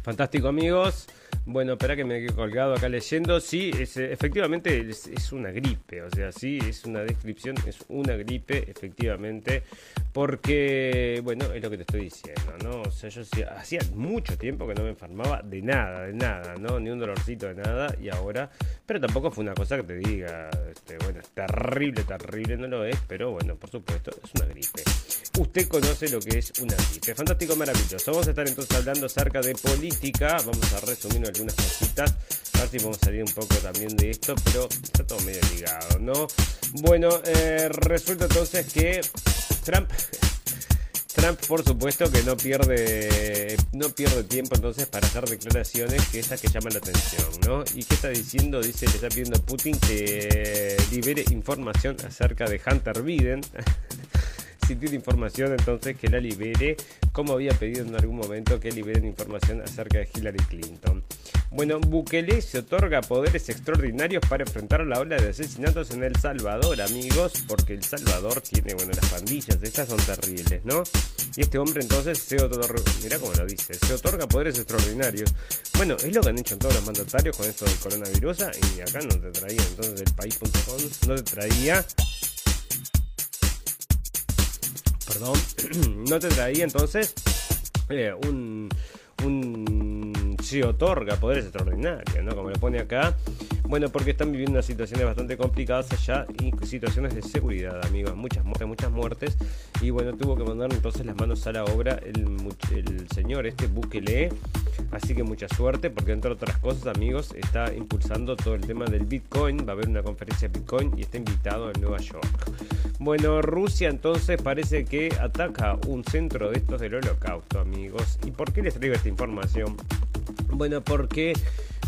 [SPEAKER 4] Fantástico amigos. Bueno, espera que me quede colgado acá leyendo. Sí, es, efectivamente es, una gripe. O sea, sí, es una descripción, es una gripe, efectivamente. Porque, bueno, es lo que te estoy diciendo, ¿no? O sea, yo hacía mucho tiempo que no me enfermaba de nada, de nada, ¿no? Ni un dolorcito de nada. Y ahora, pero tampoco fue una cosa que te diga, este, bueno, es terrible, terrible, no lo es. Pero bueno, por supuesto, es una gripe usted conoce lo que es una gripe. Fantástico, maravilloso. Vamos a estar entonces hablando acerca de política. Vamos a resumir algunas cositas. A ver si vamos a salir un poco también de esto, pero está todo medio ligado, ¿no? Bueno, eh, resulta entonces que Trump Trump, por supuesto, que no pierde, no pierde tiempo entonces para hacer declaraciones que esas que llaman la atención, ¿no? ¿Y qué está diciendo? Dice que está pidiendo a Putin que libere información acerca de Hunter Biden. tiene información, entonces que la libere, como había pedido en algún momento que liberen información acerca de Hillary Clinton. Bueno, Bukele se otorga poderes extraordinarios para enfrentar la ola de asesinatos en El Salvador, amigos, porque El Salvador tiene, bueno, las pandillas, estas son terribles, ¿no? Y este hombre entonces se otorga, mirá cómo lo dice, se otorga poderes extraordinarios. Bueno, es lo que han hecho todos los mandatarios con esto del coronavirus y acá no te traía, entonces el país.com no te traía perdón, no te traía entonces eh, un, un se otorga poderes extraordinarios, ¿no? Como lo pone acá. Bueno, porque están viviendo unas situaciones bastante complicadas allá y situaciones de seguridad, amigos. Muchas muertes, muchas muertes. Y bueno, tuvo que mandar entonces las manos a la obra el, señor este Bukele. Así que mucha suerte porque entre otras cosas, amigos, está impulsando todo el tema del Bitcoin. Va a haber una conferencia de Bitcoin y está invitado en Nueva York. Bueno, Rusia entonces parece que ataca un centro de estos del holocausto, amigos. ¿Y por qué les traigo esta información? Bueno, porque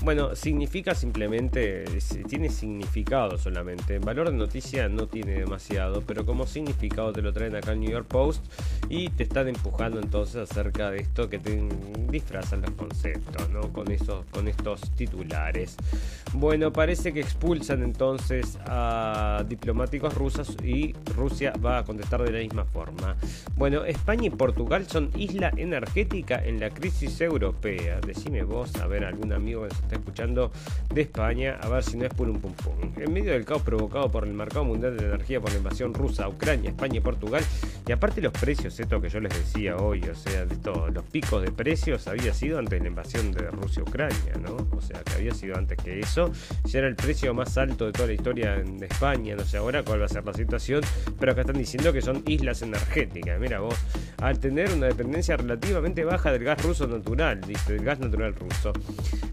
[SPEAKER 4] bueno, significa simplemente, tiene significado solamente. Valor de noticia no tiene demasiado, pero como significado te lo traen acá en New York Post y te están empujando entonces acerca de esto que te disfrazan los conceptos, ¿no? Con, esos, con estos titulares. Bueno, parece que expulsan entonces a diplomáticos rusos y Rusia va a contestar de la misma forma. Bueno, España y Portugal son isla energética en la crisis europea. Decime vos, a ver, algún amigo que está escuchando de España, a ver si no es por un pum pum. En medio del caos provocado por el mercado mundial de energía por la invasión rusa a Ucrania, España y Portugal, y aparte los precios, esto que yo les decía hoy, o sea, de todos los picos de precios había sido antes de la invasión de Rusia a Ucrania, ¿no? O sea, que había sido antes que eso, ya era el precio más alto de toda la historia de España, no sé ahora cuál va a ser la situación, pero acá están diciendo que son islas energéticas, mira vos, al tener una dependencia relativamente baja del gas ruso natural, del gas natural ruso.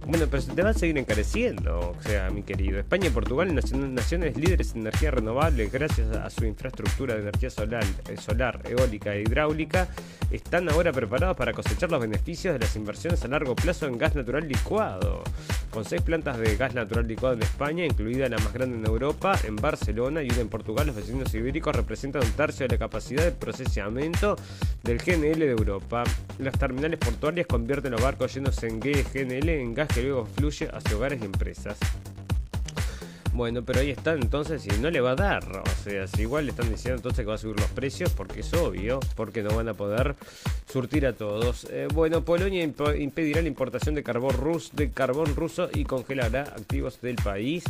[SPEAKER 4] Bueno, pero te va a seguir encareciendo, o sea, mi querido. España y Portugal, naciones líderes en energía renovable, gracias a su infraestructura de energía solar, eh, solar, eólica e hidráulica, están ahora preparados para cosechar los beneficios de las inversiones a largo plazo en gas natural licuado. Con seis plantas de gas natural licuado en España, incluida la más grande en Europa, en Barcelona y una en Portugal, los vecinos ibéricos representan un tercio de la capacidad de procesamiento del GNL de Europa. Las terminales portuarias convierten los barcos llenos en GNL en gas que luego fluye hacia hogares y empresas. Bueno, pero ahí está entonces y no le va a dar. O sea, si igual le están diciendo entonces que va a subir los precios, porque es obvio, porque no van a poder surtir a todos. Eh, bueno, Polonia impedirá la importación de carbón, rus de carbón ruso y congelará activos del país.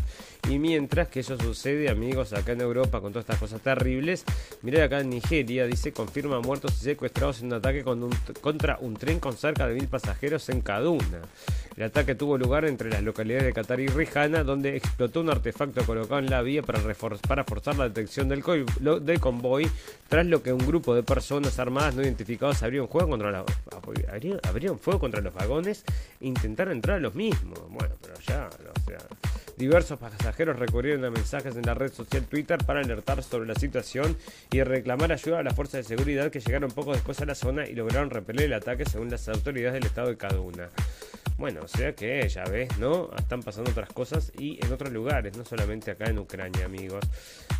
[SPEAKER 4] Y mientras que eso sucede, amigos, acá en Europa con todas estas cosas terribles, mirá acá en Nigeria, dice, confirma muertos y secuestrados en un ataque contra un tren con cerca de mil pasajeros en Kaduna. El ataque tuvo lugar entre las localidades de Qatar y Rijana, donde explotó un artefacto colocado en la vía para, para forzar la detección del, convoy, tras lo que un grupo de personas armadas no identificadas abrieron fuego contra, la, abrieron, fuego contra los vagones e intentaron entrar a los mismos. Bueno, pero ya, o sea, diversos pasajeros recurrieron a mensajes en la red social Twitter para alertar sobre la situación y reclamar ayuda a las fuerzas de seguridad que llegaron poco después a la zona y lograron repeler el ataque según las autoridades del estado de Kaduna. Bueno, o sea que ya ves, ¿no? Están pasando otras cosas y en otros lugares, no solamente acá en Ucrania, amigos.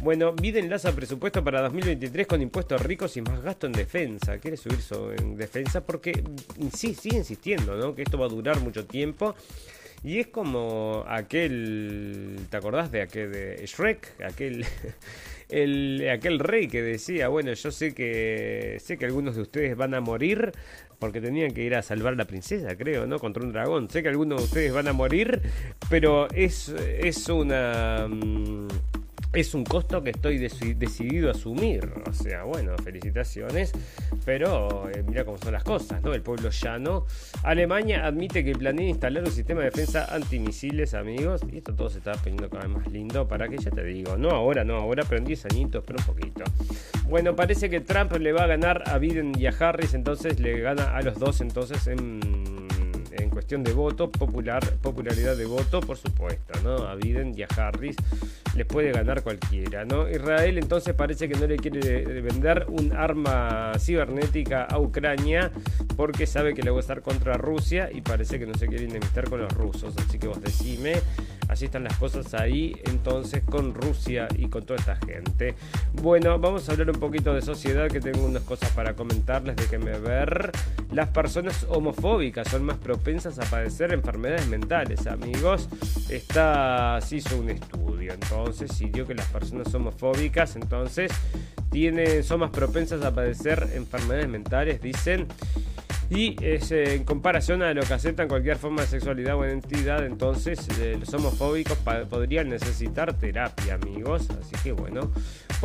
[SPEAKER 4] Bueno, Biden lanza presupuesto para 2023 con impuestos ricos y más gasto en defensa. Quiere subir en defensa porque mm, sí, sigue insistiendo, ¿no? Que esto va a durar mucho tiempo. Y es como aquel, ¿te acordás de aquel de Shrek? Aquel el, aquel rey que decía, bueno, yo sé que sé que algunos de ustedes van a morir porque tenían que ir a salvar a la princesa, creo, ¿no? Contra un dragón. Sé que algunos de ustedes van a morir, pero es, es una... Mm, es un costo que estoy decidido a asumir. O sea, bueno, felicitaciones. Pero eh, mira cómo son las cosas, ¿no? El pueblo llano. Alemania admite que planea instalar un sistema de defensa antimisiles, amigos. Y esto todo se está poniendo cada vez más lindo para que ya te digo. No ahora, no ahora, pero en 10 añitos, pero un poquito. Bueno, parece que Trump le va a ganar a Biden y a Harris. Entonces le gana a los dos entonces en cuestión de voto, popular, popularidad de voto, por supuesto, ¿no? A Biden y a Harris les puede ganar cualquiera, ¿no? Israel entonces parece que no le quiere vender un arma cibernética a Ucrania porque sabe que le va a estar contra Rusia y parece que no se quiere enemistar con los rusos, así que vos decime. Así están las cosas ahí entonces con Rusia y con toda esta gente. Bueno, vamos a hablar un poquito de sociedad que tengo unas cosas para comentarles, déjenme ver. Las personas homofóbicas son más propensas a padecer enfermedades mentales, amigos. Está, se hizo un estudio entonces y dio que las personas homofóbicas entonces tienen, son más propensas a padecer enfermedades mentales, dicen. Y eh, en comparación a lo que aceptan cualquier forma de sexualidad o identidad, entonces eh, los homofóbicos podrían necesitar terapia, amigos. Así que bueno,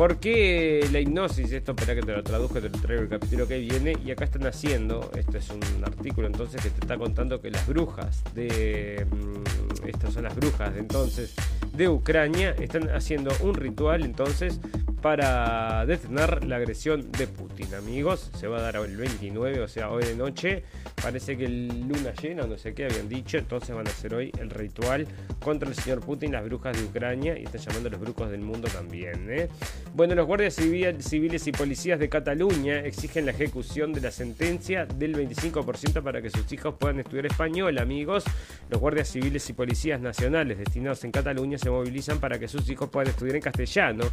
[SPEAKER 4] ¿por qué la hipnosis? Esto, espera que te lo traduzco, te lo traigo el capítulo que viene. Y acá están haciendo, este es un artículo entonces que te está contando que las brujas de... Mm, estas son las brujas de entonces de Ucrania están haciendo un ritual entonces para detener la agresión de Putin, amigos. Se va a dar el 29, o sea, hoy de noche. Parece que luna llena, no sé qué habían dicho. Entonces van a hacer hoy el ritual contra el señor Putin, las brujas de Ucrania. Y están llamando a los brujos del mundo también. ¿eh? Bueno, los guardias civiles y policías de Cataluña exigen la ejecución de la sentencia del 25% para que sus hijos puedan estudiar español, amigos. Los guardias civiles y policías nacionales destinados en Cataluña se movilizan para que sus hijos puedan estudiar en castellano.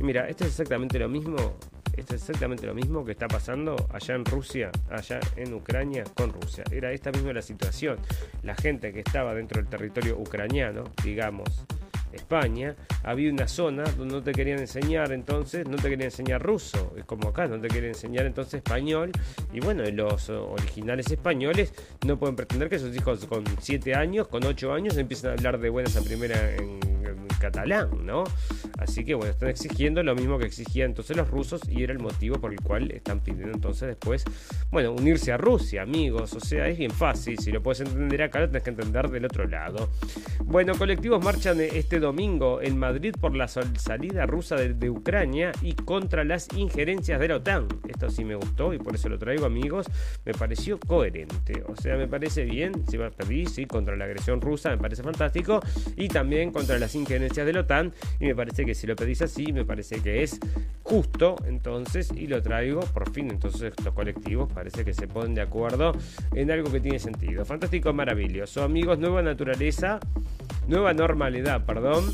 [SPEAKER 4] Y mira, esto es exactamente lo mismo. Esto es exactamente lo mismo que está pasando allá en Rusia, allá en Ucrania con Rusia. Era esta misma la situación. La gente que estaba dentro del territorio ucraniano, digamos, España, había una zona donde no te querían enseñar entonces, no te querían enseñar ruso, es como acá, no te querían enseñar entonces español, y bueno, los originales españoles no pueden pretender que sus hijos con 7 años, con 8 años, empiecen a hablar de buenas a primera en, catalán, ¿no? Así que bueno, están exigiendo lo mismo que exigían entonces los rusos y era el motivo por el cual están pidiendo entonces después, bueno, unirse a Rusia, amigos, o sea, es bien fácil, si lo puedes entender acá, lo tienes que entender del otro lado. Bueno, colectivos marchan este domingo en Madrid por la salida rusa de, Ucrania y contra las injerencias de la OTAN. Esto sí me gustó y por eso lo traigo amigos. Me pareció coherente. O sea, me parece bien. Si va a pedir, sí, contra la agresión rusa me parece fantástico. Y también contra las injerencias de la OTAN. Y me parece que si lo pedís así, me parece que es justo. Entonces, y lo traigo por fin. Entonces, estos colectivos parece que se ponen de acuerdo en algo que tiene sentido. Fantástico, maravilloso. Amigos, nueva naturaleza nueva normalidad, perdón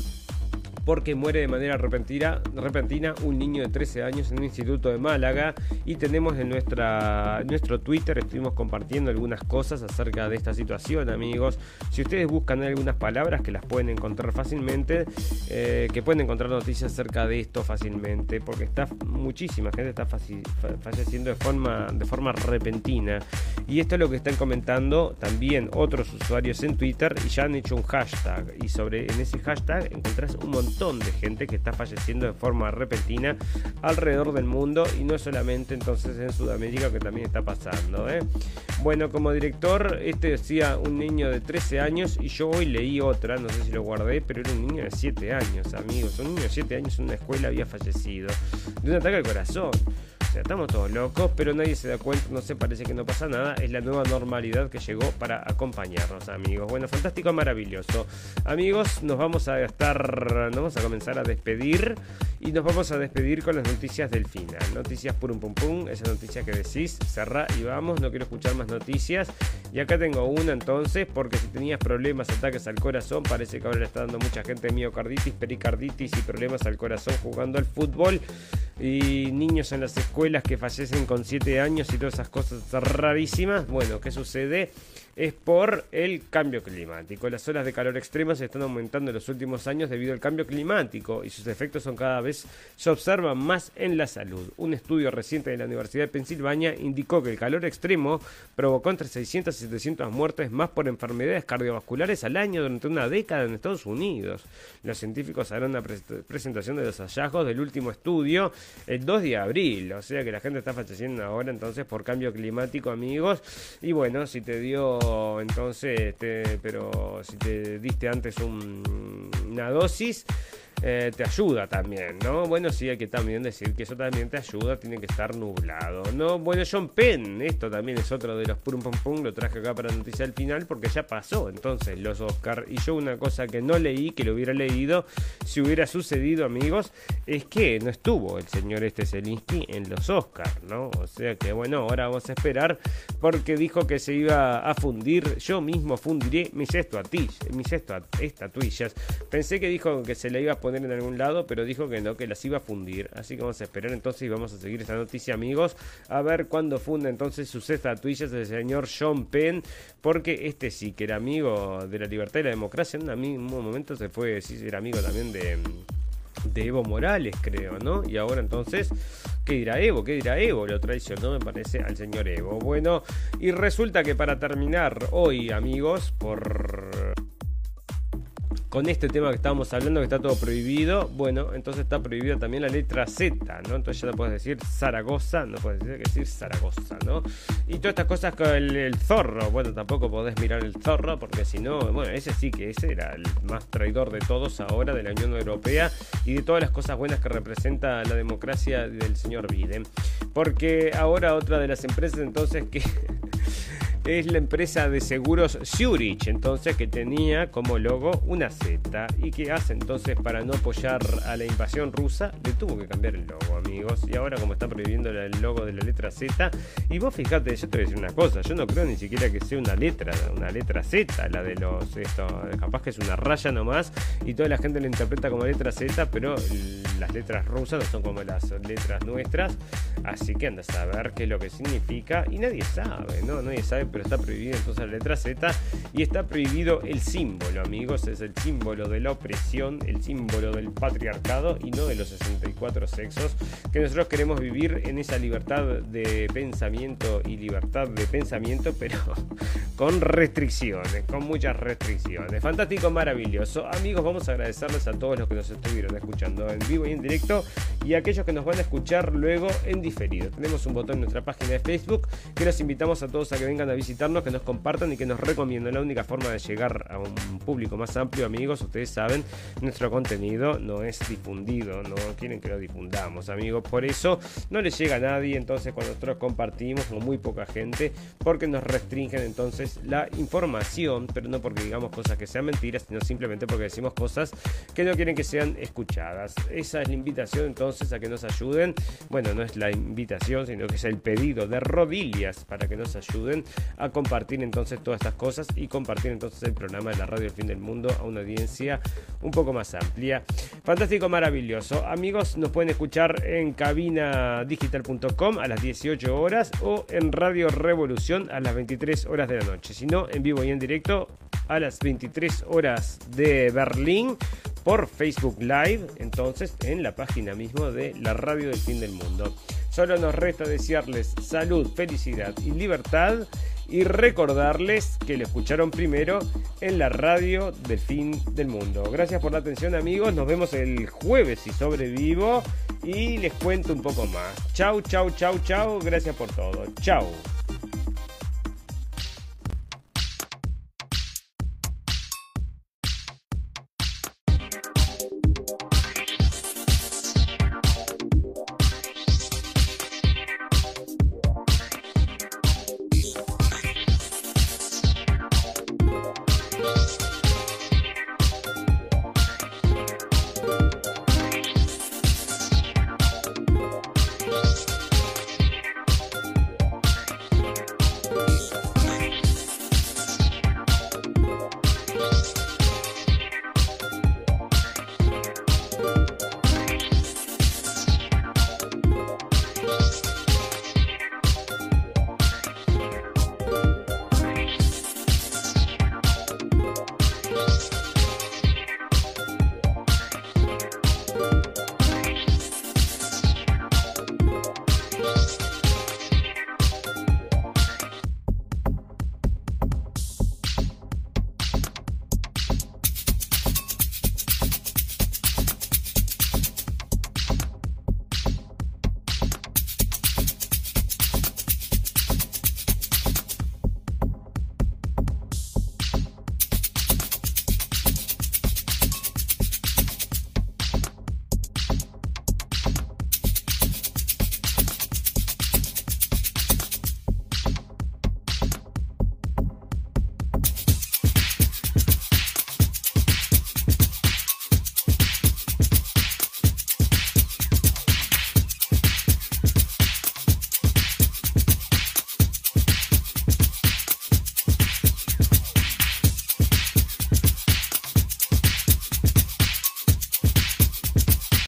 [SPEAKER 4] porque muere de manera repentina, repentina un niño de 13 años en un instituto de Málaga y tenemos en nuestra, nuestro Twitter, estuvimos compartiendo algunas cosas acerca de esta situación amigos. Si ustedes buscan algunas palabras que las pueden encontrar fácilmente, eh, que pueden encontrar noticias acerca de esto fácilmente, porque está muchísima gente está falleciendo de forma, de forma repentina. Y esto es lo que están comentando también otros usuarios en Twitter y ya han hecho un hashtag. Y sobre en ese hashtag encontrás un montón de gente que está falleciendo de forma repentina alrededor del mundo y no solamente entonces en Sudamérica que también está pasando. ¿eh? Bueno, como director, este decía un niño de 13 años y yo hoy leí otra, no sé si lo guardé, pero era un niño de 7 años, amigos. Un niño de 7 años en una escuela había fallecido de un ataque al corazón estamos todos locos, pero nadie se da cuenta, no sé, parece que no pasa nada. Es la nueva normalidad que llegó para acompañarnos, amigos. Bueno, fantástico, maravilloso. Amigos, nos vamos a estar, nos vamos a comenzar a despedir y nos vamos a despedir con las noticias del final. Noticias purum pum pum, esa noticia que decís, cerrá y vamos, no quiero escuchar más noticias. Y acá tengo una entonces, porque si tenías problemas, ataques al corazón, parece que ahora le está dando mucha gente miocarditis, pericarditis y problemas al corazón jugando al fútbol y niños en las escuelas que fallecen con 7 años y todas esas cosas rarísimas. Bueno, ¿qué sucede? Es por el cambio climático. Las olas de calor extremas están aumentando en los últimos años debido al cambio climático y sus efectos son cada vez se observan más en la salud. Un estudio reciente de la Universidad de Pensilvania indicó que el calor extremo provocó entre 600 y 700 muertes más por enfermedades cardiovasculares al año durante una década en Estados Unidos. Los científicos harán una presentación de los hallazgos del último estudio el 2 de abril, o sea que la gente está falleciendo ahora entonces por cambio climático, amigos. Y bueno, si te dio entonces, este, pero si te diste antes una dosis, eh, te ayuda también, ¿no? Bueno, sí, hay que también decir que eso también te ayuda, tiene que estar nublado, ¿no? Bueno, John Penn, esto también es otro de los pum pum pum, lo traje acá para noticia al final porque ya pasó entonces los Oscar. Y yo una cosa que no leí, que lo hubiera leído, si hubiera sucedido, amigos, es que no estuvo el señor este Zelinsky en los Oscar, ¿no? O sea que bueno, ahora vamos a esperar porque dijo que se iba a fundir, yo mismo fundiré mis, estatuillas, mis estatuillas. Pensé que dijo que se le iba a poner en algún lado, pero dijo que no, que las iba a fundir. Así que vamos a esperar entonces y vamos a seguir esta noticia, amigos, a ver cuándo funda entonces sus estatuillas el señor John Penn, porque este sí que era amigo de la libertad y la democracia, en un momento se fue, sí, era amigo también de de Evo Morales, creo, ¿no? Y ahora entonces, ¿qué dirá Evo? ¿Qué dirá Evo? Lo traicionó, me parece, al señor Evo. Bueno, y resulta que para terminar hoy, amigos, por con este tema que estábamos hablando, que está todo prohibido, bueno, entonces está prohibida también la letra Z, ¿no? Entonces ya no puedes decir Zaragoza, no puedes decir, decir Zaragoza, ¿no? Y todas estas cosas con el, zorro, bueno, tampoco podés mirar el zorro, porque si no, bueno, ese sí que ese era el más traidor de todos ahora, de la Unión Europea, y de todas las cosas buenas que representa la democracia del señor Biden. Porque ahora otra de las empresas entonces que es la empresa de seguros Zurich, entonces que tenía como logo una Z y que hace entonces para no apoyar a la invasión rusa, le tuvo que cambiar el logo, amigos. Y ahora como está prohibiendo el logo de la letra Z, y vos fijate, yo te voy a decir una cosa, yo no creo ni siquiera que sea una letra, una letra Z, la de los esto, capaz que es una raya nomás y toda la gente la interpreta como letra Z, pero las letras rusas no son como las letras nuestras, así que andas a ver qué es lo que significa y nadie sabe, ¿no? Nadie sabe pero está prohibido entonces la letra Z y está prohibido el símbolo, amigos, es el símbolo de la opresión, el símbolo del patriarcado y no de los 64 sexos, que nosotros queremos vivir en esa libertad de pensamiento y libertad de pensamiento, pero con restricciones, con muchas restricciones. Fantástico, maravilloso. Amigos, vamos a agradecerles a todos los que nos estuvieron escuchando en vivo y en directo y a aquellos que nos van a escuchar luego en diferido. Tenemos un botón en nuestra página de Facebook que los invitamos a todos a que vengan a visitarnos, que nos compartan y que nos recomienden. La única forma de llegar a un público más amplio, amigos, ustedes saben, nuestro contenido no es difundido, no quieren que lo difundamos, amigos. Por eso no les llega a nadie, entonces cuando nosotros compartimos con muy poca gente, porque nos restringen entonces la información, pero no porque digamos cosas que sean mentiras, sino simplemente porque decimos cosas que no quieren que sean escuchadas. Esa es la invitación entonces a que nos ayuden. Bueno, no es la invitación, sino que es el pedido de rodillas para que nos ayuden a compartir entonces todas estas cosas y compartir entonces el programa de la radio El Fin del Mundo a una audiencia un poco más amplia. Fantástico, maravilloso. Amigos, nos pueden escuchar en cabinadigital.com a las 18 horas o en Radio Revolución a las 23 horas de la noche. Si no, en vivo y en directo a las 23 horas de Berlín por Facebook Live, entonces en la página mismo de la Radio del Fin del Mundo. Solo nos resta desearles salud, felicidad y libertad y recordarles que lo escucharon primero en la radio del fin del mundo. Gracias por la atención amigos, nos vemos el jueves si sobrevivo y les cuento un poco más. Chau, chau, chau, chau, gracias por todo. Chau.